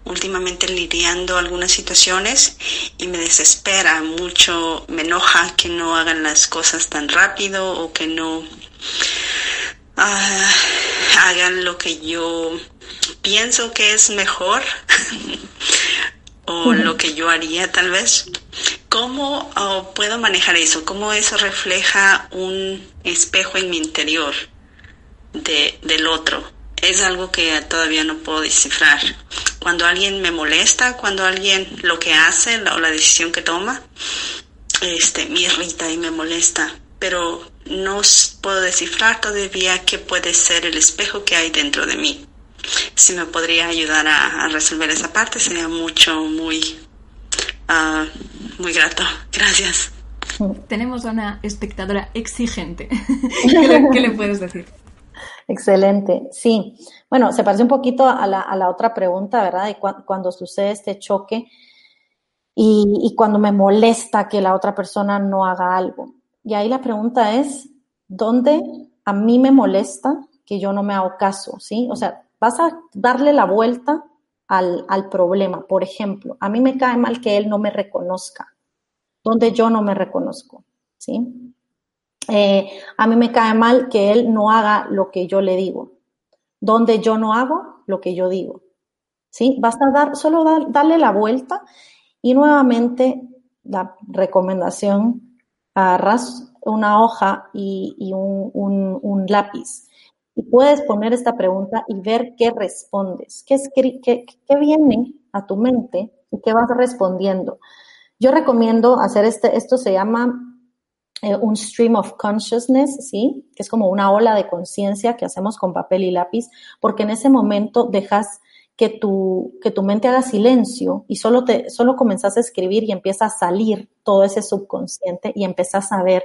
[SPEAKER 4] últimamente lidiando algunas situaciones y me desespera mucho, me enoja que no hagan las cosas tan rápido o que no ah, hagan lo que yo pienso que es mejor. o lo que yo haría tal vez. ¿Cómo oh, puedo manejar eso? ¿Cómo eso refleja un espejo en mi interior de, del otro? Es algo que todavía no puedo descifrar. Cuando alguien me molesta, cuando alguien lo que hace o la decisión que toma, este, me irrita y me molesta. Pero no puedo descifrar todavía qué puede ser el espejo que hay dentro de mí si me podría ayudar a, resolver esa parte, sería mucho, muy, uh, muy grato. Gracias.
[SPEAKER 1] Tenemos a una espectadora exigente. ¿Qué, le, puedes decir?
[SPEAKER 2] Excelente, sí. Bueno, se parece un poquito a la, a la otra pregunta, ¿verdad? De cuando sucede este choque y, y, cuando me molesta que la otra persona no haga algo. Y ahí la pregunta es, ¿dónde a mí me molesta que yo no me hago caso? ¿Sí? O sea, vas a darle la vuelta al, problema. Por ejemplo, a mí me cae mal que él no me reconozca, donde yo no me reconozco, ¿sí? Eh, a mí me cae mal que él no haga lo que yo le digo, donde yo no hago lo que yo digo, ¿sí? Basta dar, solo darle la vuelta y nuevamente la recomendación, agarras una hoja y, un lápiz puedes poner esta pregunta y ver qué respondes, qué, qué, qué viene a tu mente y qué vas respondiendo. Yo recomiendo hacer este, esto se llama eh, un stream of consciousness, ¿sí? Que es como una ola de conciencia que hacemos con papel y lápiz, porque en ese momento dejas que tu, que tu mente haga silencio y solo, te, solo comenzás a escribir y empieza a salir todo ese subconsciente y empezás a ver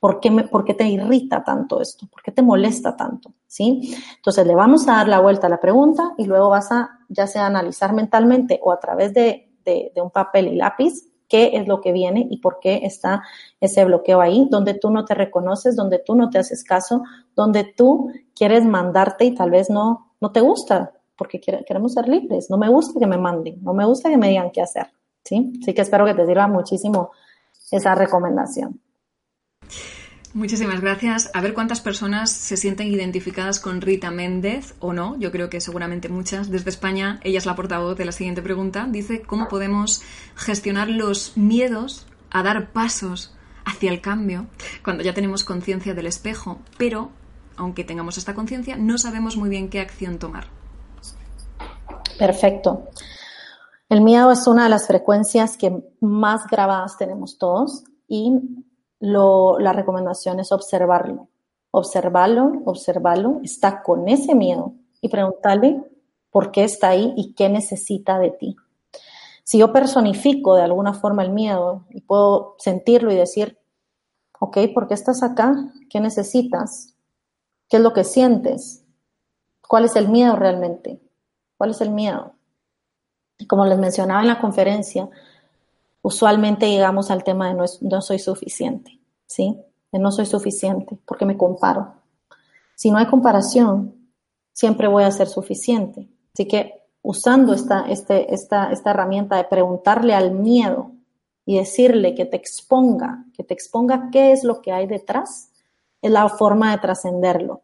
[SPEAKER 2] ¿Por qué, me, ¿Por qué, te irrita tanto esto? ¿Por qué te molesta tanto? ¿Sí? Entonces le vamos a dar la vuelta a la pregunta y luego vas a ya sea analizar mentalmente o a través de, de, un papel y lápiz qué es lo que viene y por qué está ese bloqueo ahí, donde tú no te reconoces, donde tú no te haces caso, donde tú quieres mandarte y tal vez no, no te gusta, porque queremos ser libres. No me gusta que me manden, no me gusta que me digan qué hacer. ¿sí? Así que espero que te sirva muchísimo esa recomendación.
[SPEAKER 1] Muchísimas gracias. A ver cuántas personas se sienten identificadas con Rita Méndez o no. Yo creo que seguramente muchas. Desde España, ella es la portavoz de la siguiente pregunta. Dice, ¿cómo podemos gestionar los miedos a dar pasos hacia el cambio cuando ya tenemos conciencia del espejo, pero, aunque tengamos esta conciencia, no sabemos muy bien qué acción tomar?
[SPEAKER 2] Perfecto. El miedo es una de las frecuencias que más grabadas tenemos todos y lo, la recomendación es observarlo. Observarlo, observarlo, está con ese miedo y preguntarle por qué está ahí y qué necesita de ti. Si yo personifico de alguna forma el miedo y puedo sentirlo y decir, ok, ¿por qué estás acá? ¿Qué necesitas? ¿Qué es lo que sientes? ¿Cuál es el miedo realmente? ¿Cuál es el miedo? Como les mencionaba en la conferencia, usualmente llegamos al tema de no, soy suficiente, ¿sí? De no soy suficiente porque me comparo. Si no hay comparación, siempre voy a ser suficiente. Así que usando esta, este, esta, esta herramienta de preguntarle al miedo y decirle que te exponga, que te exponga qué es lo que hay detrás, es la forma de trascenderlo.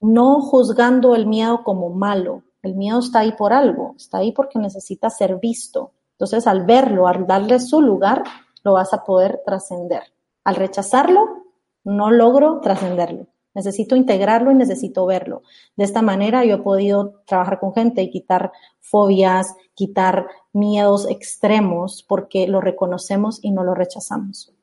[SPEAKER 2] No juzgando el miedo como malo. El miedo está ahí por algo, está ahí porque necesita ser visto. Entonces, al verlo, al darle su lugar, lo vas a poder trascender. Al rechazarlo, no logro trascenderlo. Necesito integrarlo y necesito verlo. De esta manera yo he podido trabajar con gente y quitar fobias, quitar miedos extremos porque lo reconocemos y no lo rechazamos.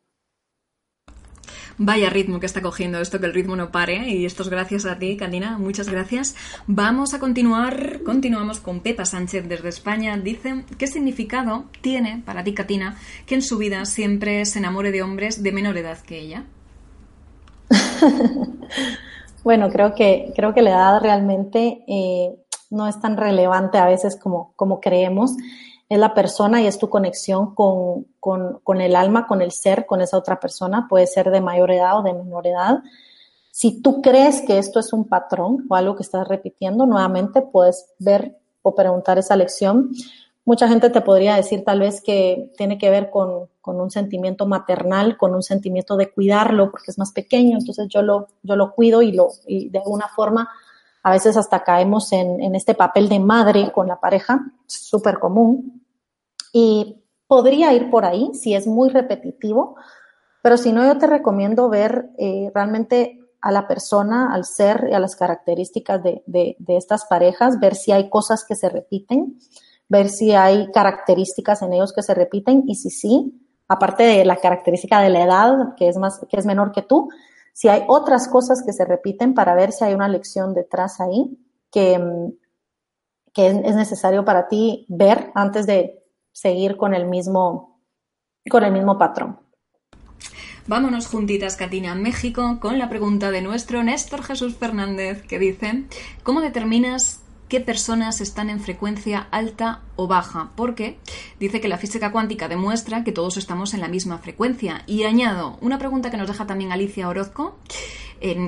[SPEAKER 1] Vaya ritmo que está cogiendo esto, que el ritmo no pare. Y esto es gracias a ti, Katina. Muchas gracias. Vamos a continuar. Continuamos con Pepa Sánchez desde España. Dice, ¿qué significado tiene para ti, Katina, que en su vida siempre se enamore de hombres de menor edad que ella?
[SPEAKER 2] bueno, creo que, creo que la edad realmente eh, no es tan relevante a veces como, como creemos. Es la persona y es tu conexión con, con, con el alma, con el ser, con esa otra persona. Puede ser de mayor edad o de menor edad. Si tú crees que esto es un patrón o algo que estás repitiendo, nuevamente puedes ver o preguntar esa lección Mucha gente te podría decir tal vez que tiene que ver con, un sentimiento maternal, con un sentimiento de cuidarlo porque es más pequeño, entonces yo lo, yo lo cuido y, lo, y de alguna forma a veces hasta caemos en, en este papel de madre con la pareja, súper común. Y podría ir por ahí si es muy repetitivo, pero si no, yo te recomiendo ver eh, realmente a la persona, al ser y a las características de, de, de estas parejas, ver si hay cosas que se repiten ver si hay características en ellos que se repiten y si sí, aparte de la característica de la edad, que es, más, que es menor que tú, si hay otras cosas que se repiten para ver si hay una lección detrás ahí que, que es necesario para ti ver antes de seguir con el mismo, con el mismo patrón.
[SPEAKER 1] Vámonos juntitas, Katina, México, con la pregunta de nuestro Néstor Jesús Fernández, que dice, ¿cómo determinas qué personas están en frecuencia alta o baja, porque dice que la física cuántica demuestra que todos estamos en la misma frecuencia. Y añado una pregunta que nos deja también Alicia Orozco.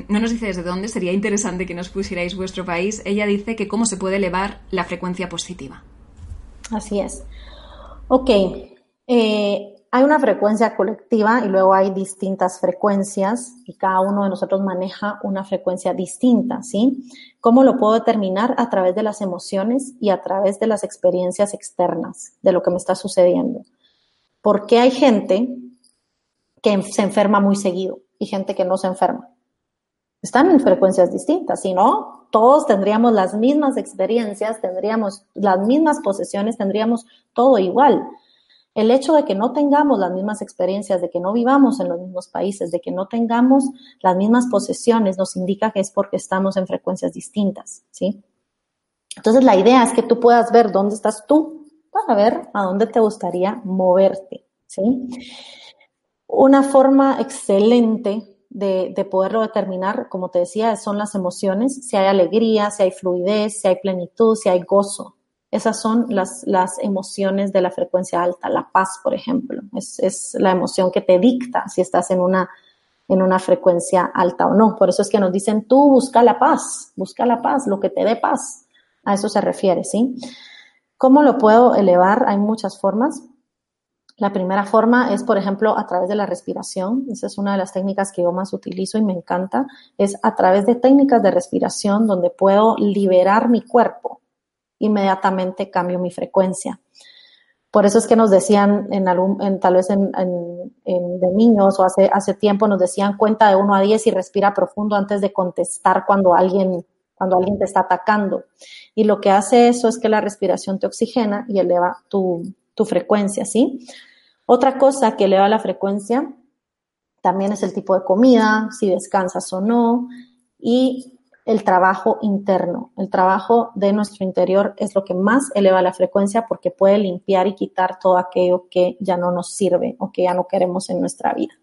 [SPEAKER 1] no nos dice desde dónde, sería interesante que nos pusierais vuestro país. Ella dice que cómo se puede elevar la frecuencia positiva.
[SPEAKER 2] Así es. Ok. Eh, hay una frecuencia colectiva y luego hay distintas frecuencias y cada uno de nosotros maneja una frecuencia distinta, ¿sí? ¿Cómo lo puedo determinar? A través de las emociones y a través de las experiencias externas de lo que me está sucediendo. Porque hay gente que se enferma muy seguido y gente que no se enferma. Están en frecuencias distintas, si no, todos tendríamos las mismas experiencias, tendríamos las mismas posesiones, tendríamos todo igual el hecho de que no tengamos las mismas experiencias, de que no vivamos en los mismos países, de que no tengamos las mismas posesiones, nos indica que es porque estamos en frecuencias distintas, ¿sí? Entonces la idea es que tú puedas ver dónde estás tú para ver a dónde te gustaría moverte, ¿sí? Una forma excelente de, de, poderlo determinar, como te decía, son las emociones, si hay alegría, si hay fluidez, si hay plenitud, si hay gozo, esas son las, las emociones de la frecuencia alta. La paz, por ejemplo, es, es la emoción que te dicta si estás en una, en una frecuencia alta o no. Por eso es que nos dicen, tú busca la paz, busca la paz, lo que te dé paz. A eso se refiere, ¿sí? ¿Cómo lo puedo elevar? Hay muchas formas. La primera forma es, por ejemplo, a través de la respiración. Esa es una de las técnicas que yo más utilizo y me encanta. Es a través de técnicas de respiración donde puedo liberar mi cuerpo inmediatamente cambio mi frecuencia. Por eso es que nos decían, en en, tal vez en, de niños o hace, hace tiempo, nos decían cuenta de 1 a 10 y respira profundo antes de contestar cuando alguien cuando alguien te está atacando. Y lo que hace eso es que la respiración te oxigena y eleva tu, tu frecuencia, ¿sí? Otra cosa que eleva la frecuencia también es el tipo de comida, si descansas o no, y el trabajo interno. El trabajo de nuestro interior es lo que más eleva la frecuencia porque puede limpiar y quitar todo aquello que ya no nos sirve o que ya no queremos en nuestra vida.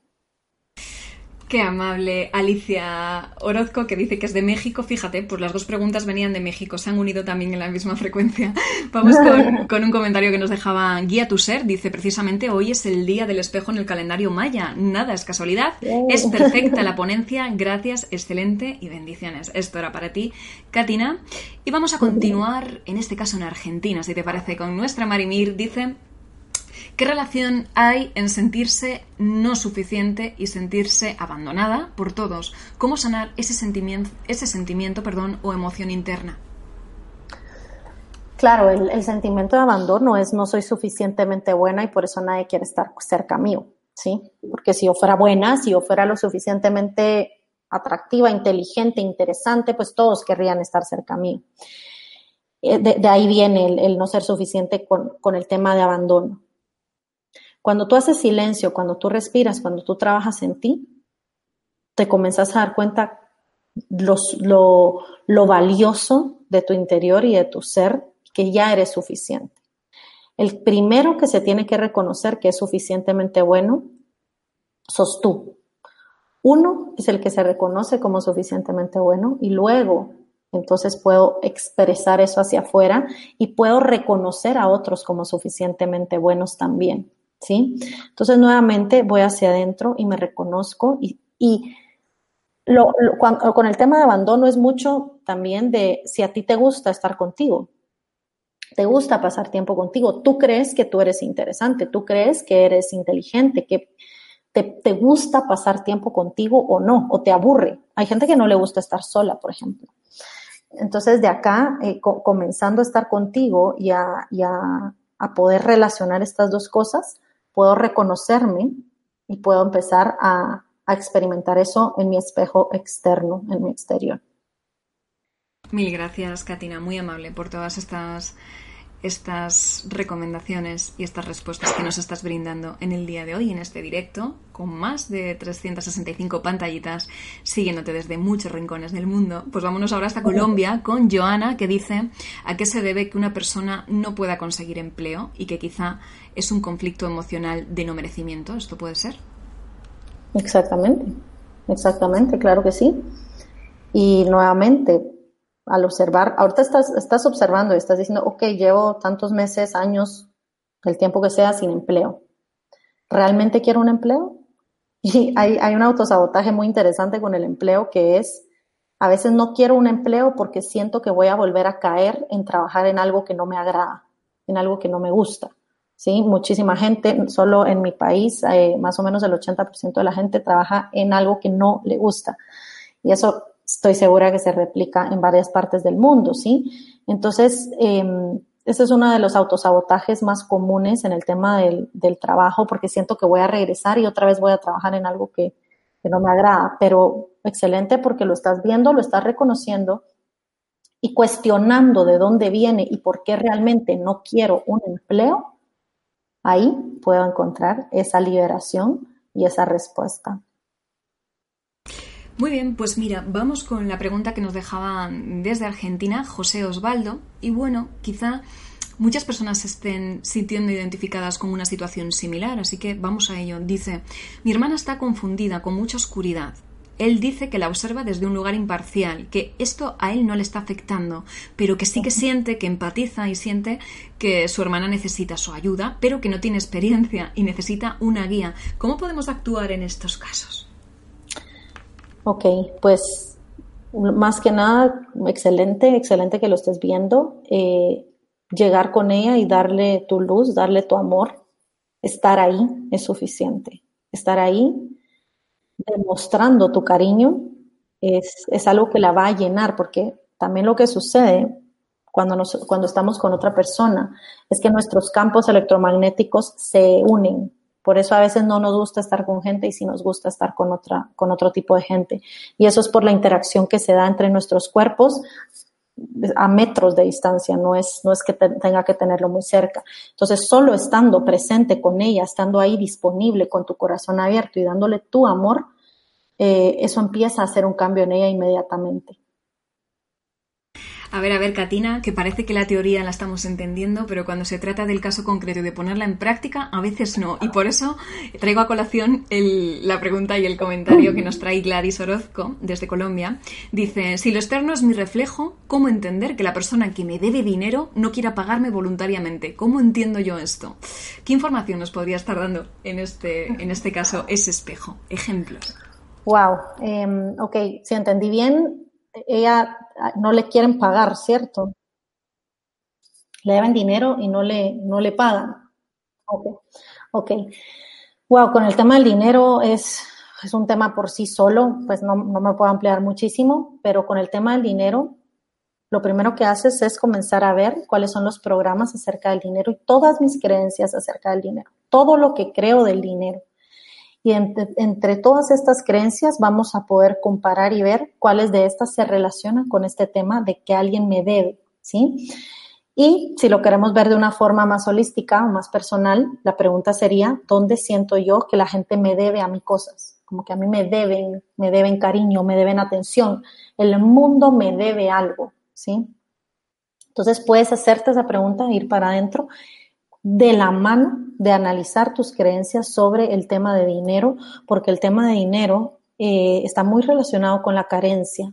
[SPEAKER 1] Qué amable Alicia Orozco, que dice que es de México. Fíjate, pues las dos preguntas venían de México, se han unido también en la misma frecuencia. Vamos con, un comentario que nos dejaba Guía Tu Ser. Dice, precisamente hoy es el día del espejo en el calendario maya. Nada es casualidad. Es perfecta la ponencia. Gracias, excelente y bendiciones. Esto era para ti, Katina. Y vamos a continuar, en este caso en Argentina, si te parece, con nuestra Marimir. Dice, ¿Qué relación hay en sentirse no suficiente y sentirse abandonada por todos? ¿Cómo sanar ese sentimiento, ese sentimiento perdón, o emoción interna?
[SPEAKER 2] Claro, el, sentimiento de abandono es no soy suficientemente buena y por eso nadie quiere estar cerca mío, ¿sí? Porque si yo fuera buena, si yo fuera lo suficientemente atractiva, inteligente, interesante, pues todos querrían estar cerca mío. Eh, de, ahí viene el, no ser suficiente con el tema de abandono. Cuando tú haces silencio, cuando tú respiras, cuando tú trabajas en ti, te comienzas a dar cuenta lo, lo valioso de tu interior y de tu ser, que ya eres suficiente. El primero que se tiene que reconocer que es suficientemente bueno, sos tú. Uno es el que se reconoce como suficientemente bueno y luego entonces puedo expresar eso hacia afuera y puedo reconocer a otros como suficientemente buenos también. ¿Sí? Entonces, nuevamente voy hacia adentro y me reconozco y, con el tema de abandono es mucho también de si a ti te gusta estar contigo, te gusta pasar tiempo contigo, tú crees que tú eres interesante, tú crees que eres inteligente, que te, gusta pasar tiempo contigo o no, o te aburre. Hay gente que no le gusta estar sola, por ejemplo. Entonces, de acá, eh, comenzando a estar contigo y, a, a poder relacionar estas dos cosas, puedo reconocerme y puedo empezar a, experimentar eso en mi espejo externo, en mi exterior.
[SPEAKER 1] Mil gracias, Katina, muy amable por todas estas estas recomendaciones y estas respuestas que nos estás brindando en el día de hoy, en este directo, con más de 365 pantallitas, siguiéndote desde muchos rincones del mundo. Pues vámonos ahora hasta Colombia con Joana, que dice a qué se debe que una persona no pueda conseguir empleo y que quizá es un conflicto emocional de no merecimiento. ¿Esto puede ser?
[SPEAKER 2] Exactamente, exactamente, claro que sí. Y nuevamente, al observar, ahorita estás, estás observando y estás diciendo, ok, llevo tantos meses, años, el tiempo que sea sin empleo. ¿Realmente quiero un empleo? Y hay, hay un autosabotaje muy interesante con el empleo que es, a veces no quiero un empleo porque siento que voy a volver a caer en trabajar en algo que no me agrada, en algo que no me gusta. ¿sí? Muchísima gente, solo en mi país, eh, más o menos el 80% de la gente trabaja en algo que no le gusta. Y eso estoy segura que se replica en varias partes del mundo, ¿sí? Entonces, eh, ese es uno de los autosabotajes más comunes en el tema del, trabajo, porque siento que voy a regresar y otra vez voy a trabajar en algo que, que no me agrada, pero excelente porque lo estás viendo, lo estás reconociendo y cuestionando de dónde viene y por qué realmente no quiero un empleo, ahí puedo encontrar esa liberación y esa respuesta.
[SPEAKER 1] Muy bien, pues mira, vamos con la pregunta que nos dejaba desde Argentina José Osvaldo. Y bueno, quizá muchas personas estén sintiendo identificadas con una situación similar, así que vamos a ello. Dice, mi hermana está confundida con mucha oscuridad. Él dice que la observa desde un lugar imparcial, que esto a él no le está afectando, pero que sí que siente, que empatiza y siente que su hermana necesita su ayuda, pero que no tiene experiencia y necesita una guía. ¿Cómo podemos actuar en estos casos?
[SPEAKER 2] Ok, pues más que nada, excelente, excelente que lo estés viendo. Eh, llegar con ella y darle tu luz, darle tu amor, estar ahí es suficiente. Estar ahí demostrando tu cariño es, es algo que la va a llenar, porque también lo que sucede cuando, nos, cuando estamos con otra persona es que nuestros campos electromagnéticos se unen Por eso a veces no nos gusta estar con gente y sí nos gusta estar con otra, con otro tipo de gente. Y eso es por la interacción que se da entre nuestros cuerpos a metros de distancia, no es, no es que tenga que tenerlo muy cerca. Entonces, solo estando presente con ella, estando ahí disponible con tu corazón abierto y dándole tu amor, eh, eso empieza a hacer un cambio en ella inmediatamente.
[SPEAKER 1] A ver, a ver, Katina, que parece que la teoría la estamos entendiendo, pero cuando se trata del caso concreto y de ponerla en práctica, a veces no. Y por eso traigo a colación la pregunta y el comentario que nos trae Gladys Orozco desde Colombia. Dice, si lo externo es mi reflejo, ¿cómo entender que la persona que me debe dinero no quiera pagarme voluntariamente? ¿Cómo entiendo yo esto? ¿Qué información nos podría estar dando en este, en este caso ese espejo? Ejemplos.
[SPEAKER 2] Wow, em, ok, si entendí bien, ella no le quieren pagar, ¿cierto? Le deben dinero y no le, no le pagan. Ok, ok. Wow, con el tema del dinero es, es un tema por sí solo, pues no, no me puedo ampliar muchísimo, pero con el tema del dinero, lo primero que haces es comenzar a ver cuáles son los programas acerca del dinero y todas mis creencias acerca del dinero, todo lo que creo del dinero. Y entre, todas estas creencias vamos a poder comparar y ver cuáles de estas se relacionan con este tema de que alguien me debe, ¿sí? Y si lo queremos ver de una forma más holística o más personal, la pregunta sería, ¿dónde siento yo que la gente me debe a mí cosas? Como que a mí me deben, me deben cariño, me deben atención. El mundo me debe algo, ¿sí? Entonces puedes hacerte esa pregunta, ir para adentro de la mano de analizar tus creencias sobre el tema de dinero, porque el tema de dinero eh, está muy relacionado con la carencia.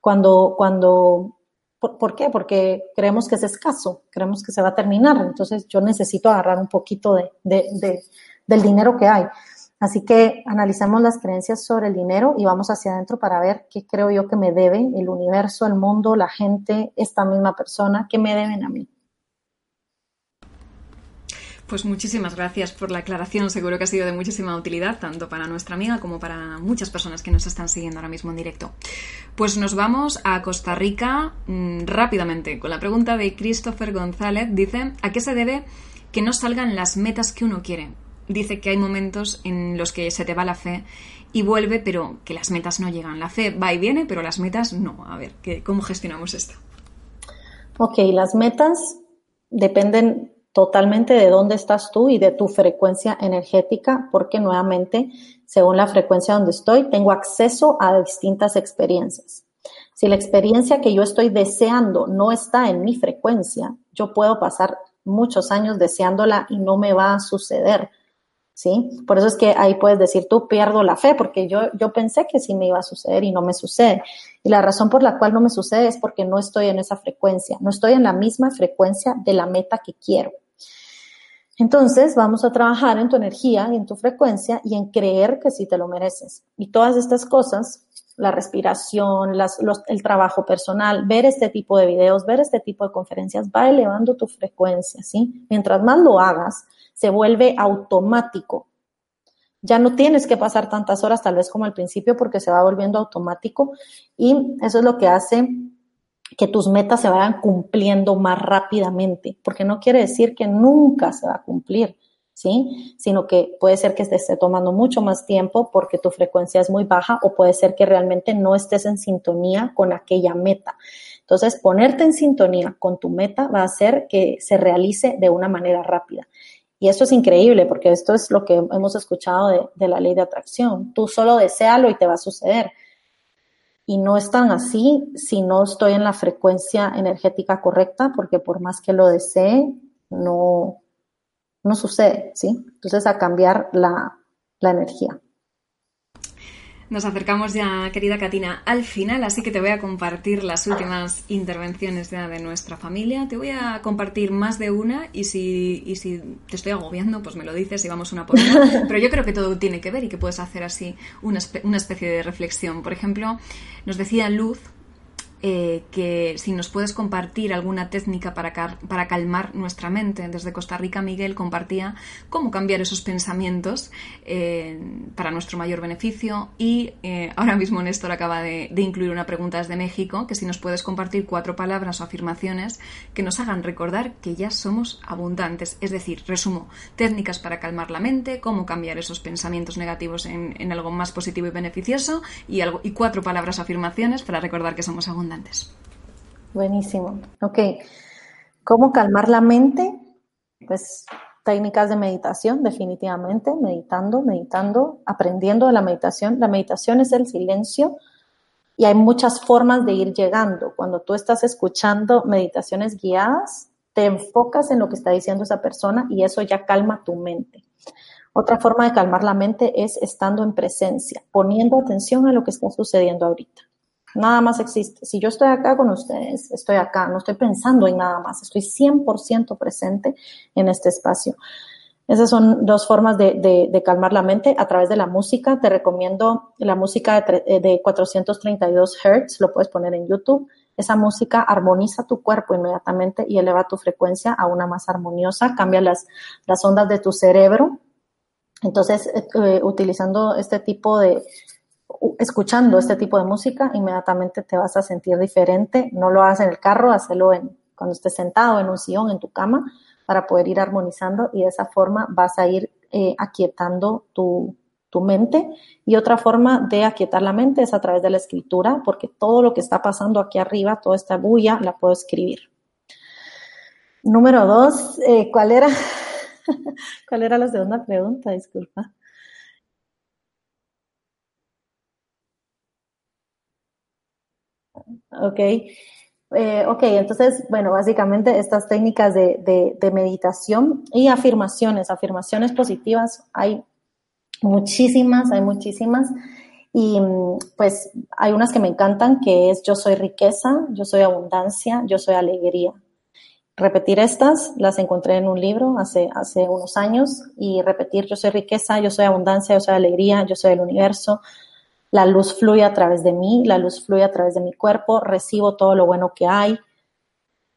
[SPEAKER 2] Cuando, cuando, ¿por, qué? Porque creemos que es escaso, creemos que se va a terminar, entonces yo necesito agarrar un poquito de, del dinero que hay. Así que analicemos las creencias sobre el dinero y vamos hacia adentro para ver qué creo yo que me debe el universo, el mundo, la gente, esta misma persona, qué me deben a mí.
[SPEAKER 1] Pues muchísimas gracias por la aclaración. Seguro que ha sido de muchísima utilidad, tanto para nuestra amiga como para muchas personas que nos están siguiendo ahora mismo en directo. Pues nos vamos a Costa Rica mm, rápidamente con la pregunta de Christopher González. Dice, ¿a qué se debe que no salgan las metas que uno quiere? Dice que hay momentos en los que se te va la fe y vuelve, pero que las metas no llegan. La fe va y viene, pero las metas no. A ver, ¿cómo gestionamos esto?
[SPEAKER 2] Ok, las metas dependen totalmente de dónde estás tú y de tu frecuencia energética, porque nuevamente, según la frecuencia donde estoy, tengo acceso a distintas experiencias. Si la experiencia que yo estoy deseando no está en mi frecuencia, yo puedo pasar muchos años deseándola y no me va a suceder. ¿Sí? Por eso es que ahí puedes decir tú pierdo la fe, porque yo, yo pensé que sí me iba a suceder y no me sucede. Y la razón por la cual no me sucede es porque no estoy en esa frecuencia, no estoy en la misma frecuencia de la meta que quiero. Entonces vamos a trabajar en tu energía y en tu frecuencia y en creer que sí te lo mereces. Y todas estas cosas, la respiración, el trabajo personal, ver este tipo de videos, ver este tipo de conferencias, va elevando tu frecuencia, ¿sí? Mientras más lo hagas, se vuelve automático. Ya no tienes que pasar tantas horas tal vez como al principio porque se va volviendo automático y eso es lo que hace que tus metas se vayan cumpliendo más rápidamente, porque no quiere decir que nunca se va a cumplir, ¿sí? Sino que puede ser que te esté tomando mucho más tiempo porque tu frecuencia es muy baja o puede ser que realmente no estés en sintonía con aquella meta. Entonces, ponerte en sintonía con tu meta va a hacer que se realice de una manera rápida. Y esto es increíble porque esto es lo que hemos escuchado de, la ley de atracción. Tú solo deséalo y te va a suceder y no es tan así si no estoy en la frecuencia energética correcta, porque por más que lo desee, no, no sucede, ¿sí? Entonces a cambiar la, la energía.
[SPEAKER 1] Nos acercamos ya, querida Katina, al final, así que te voy a compartir las últimas intervenciones de nuestra familia. Te voy a compartir más de una y si, y si te estoy agobiando, pues me lo dices y vamos una por una. Pero yo creo que todo tiene que ver y que puedes hacer así una, una especie de reflexión. Por ejemplo, nos decía Luz eh, que si nos puedes compartir alguna técnica para, para calmar nuestra mente. Desde Costa Rica, Miguel compartía cómo cambiar esos pensamientos eh, para nuestro mayor beneficio. Y eh, ahora mismo Néstor acaba de, incluir una pregunta desde México, que si nos puedes compartir cuatro palabras o afirmaciones que nos hagan recordar que ya somos abundantes. Es decir, resumo, técnicas para calmar la mente, cómo cambiar esos pensamientos negativos en, en algo más positivo y beneficioso y, algo, y cuatro palabras o afirmaciones para recordar que somos abundantes.
[SPEAKER 2] Buenísimo. Ok. ¿Cómo calmar la mente? Pues técnicas de meditación, definitivamente, meditando, meditando, aprendiendo de la meditación. La meditación es el silencio y hay muchas formas de ir llegando. Cuando tú estás escuchando meditaciones guiadas, te enfocas en lo que está diciendo esa persona y eso ya calma tu mente. Otra forma de calmar la mente es estando en presencia, poniendo atención a lo que está sucediendo ahorita. Nada más existe. Si yo estoy acá con ustedes, estoy acá, no estoy pensando en nada más, estoy 100% presente en este espacio. Esas son dos formas de, calmar la mente a través de la música. Te recomiendo la música de, de 432 Hz, lo puedes poner en YouTube. Esa música armoniza tu cuerpo inmediatamente y eleva tu frecuencia a una más armoniosa, cambia las, las ondas de tu cerebro. Entonces, eh, eh, utilizando este tipo de, escuchando este tipo de música, inmediatamente te vas a sentir diferente. No lo hagas en el carro, hazlo en, cuando estés sentado en un sillón, en tu cama, para poder ir armonizando y de esa forma vas a ir eh, aquietando tu, tu mente. Y otra forma de aquietar la mente es a través de la escritura, porque todo lo que está pasando aquí arriba, toda esta bulla, la puedo escribir. Número dos, eh, ¿cuál era? ¿Cuál era la segunda pregunta? Disculpa. Ok. Eh, entonces, bueno, básicamente estas técnicas de, de, meditación y afirmaciones, afirmaciones positivas, hay muchísimas, hay muchísimas. Y pues hay unas que me encantan, que es yo soy riqueza, yo soy abundancia, yo soy alegría. Repetir estas, las encontré en un libro hace, hace unos años, y repetir yo soy riqueza, yo soy abundancia, yo soy alegría, yo soy el universo, la luz fluye a través de mí, la luz fluye a través de mi cuerpo, recibo todo lo bueno que hay.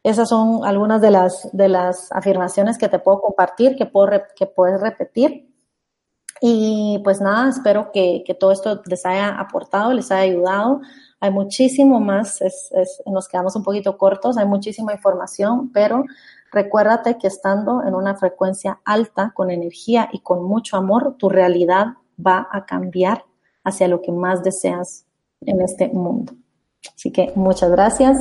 [SPEAKER 2] Esas son algunas de las, de las afirmaciones que te puedo compartir, que, puedo, que puedes repetir. Y pues nada, espero que, todo esto les haya aportado, les haya ayudado. Hay muchísimo más, nos quedamos un poquito cortos, hay muchísima información, pero recuérdate que estando en una frecuencia alta, con energía y con mucho amor, tu realidad va a cambiar hacia lo que más deseas en este mundo. Así que muchas gracias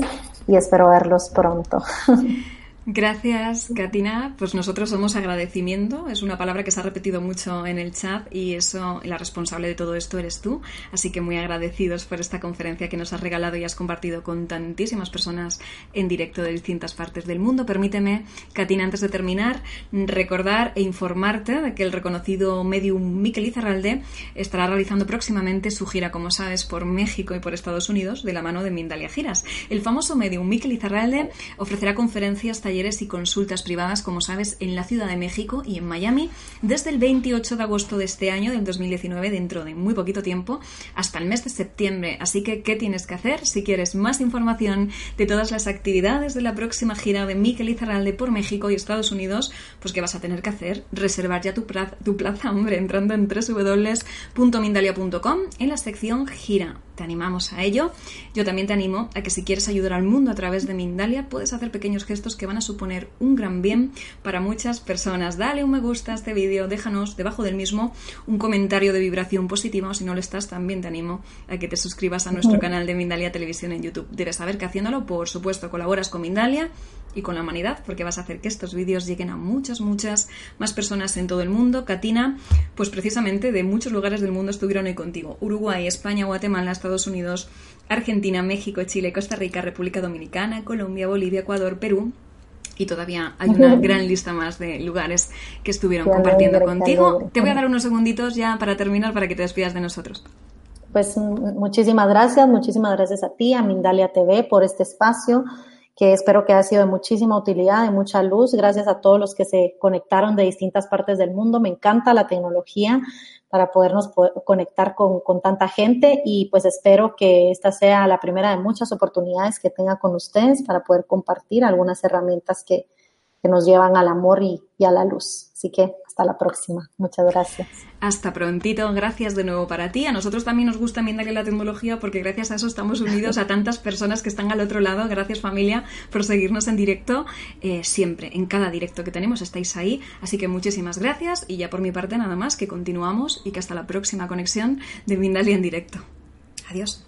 [SPEAKER 2] y espero verlos pronto.
[SPEAKER 1] Gracias, Katina. Pues nosotros somos agradecimiento. Es una palabra que se ha repetido mucho en el chat y eso, la responsable de todo esto eres tú. Así que muy agradecidos por esta conferencia que nos has regalado y has compartido con tantísimas personas en directo de distintas partes del mundo. Permíteme, Katina, antes de terminar, recordar e informarte de que el reconocido medium Miquel Izarralde estará realizando próximamente su gira, como sabes, por México y por Estados Unidos de la mano de Mindalia Giras. El famoso medium Miquel Izarralde ofrecerá conferencias, talleres y consultas privadas, como sabes, en la Ciudad de México y en Miami desde el 28 de agosto de este año, del 2019, dentro de muy poquito tiempo, hasta el mes de septiembre. Así que, ¿qué tienes que hacer? Si quieres más información de todas las actividades de la próxima gira de Miquel Izarralde por México y Estados Unidos, pues ¿qué vas a tener que hacer? Reservar ya tu, plaza, tu plaza hombre, entrando en www.mindalia.com en la sección gira te animamos a ello. Yo también te animo a que si quieres ayudar al mundo a través de Mindalia, puedes hacer pequeños gestos que van a suponer un gran bien para muchas personas. Dale un me gusta a este vídeo, déjanos debajo del mismo un comentario de vibración positiva o si no lo estás, también te animo a que te suscribas a nuestro canal de Mindalia Televisión en YouTube. Debes saber que haciéndolo, por supuesto, colaboras con Mindalia y con la humanidad, porque vas a hacer que estos vídeos lleguen a muchas, muchas más personas en todo el mundo. Katina, pues precisamente de muchos lugares del mundo estuvieron hoy contigo. Uruguay, España, Guatemala, Estados Unidos, Argentina, México, Chile, Costa Rica, República Dominicana, Colombia, Bolivia, Ecuador, Perú, y todavía hay una gran lista más de lugares que estuvieron compartiendo contigo. Te voy a dar unos segunditos ya para terminar para que te despidas de nosotros.
[SPEAKER 2] Pues muchísimas gracias, muchísimas gracias a ti, a Mindalia TV por este espacio que espero que haya sido de muchísima utilidad, de mucha luz. Gracias a todos los que se conectaron de distintas partes del mundo. Me encanta la tecnología para podernos conectar con, con, tanta gente y pues espero que esta sea la primera de muchas oportunidades que tenga con ustedes para poder compartir algunas herramientas que, que nos llevan al amor y, y a la luz. Así que hasta la próxima. Muchas gracias.
[SPEAKER 1] Hasta prontito. Gracias de nuevo para ti. A nosotros también nos gusta darle la tecnología porque gracias a eso estamos unidos a tantas personas que están al otro lado. Gracias familia por seguirnos en directo eh, siempre. En cada directo que tenemos estáis ahí. Así que muchísimas gracias y ya por mi parte nada más que continuamos y que hasta la próxima conexión de Mindalia en directo. Adiós.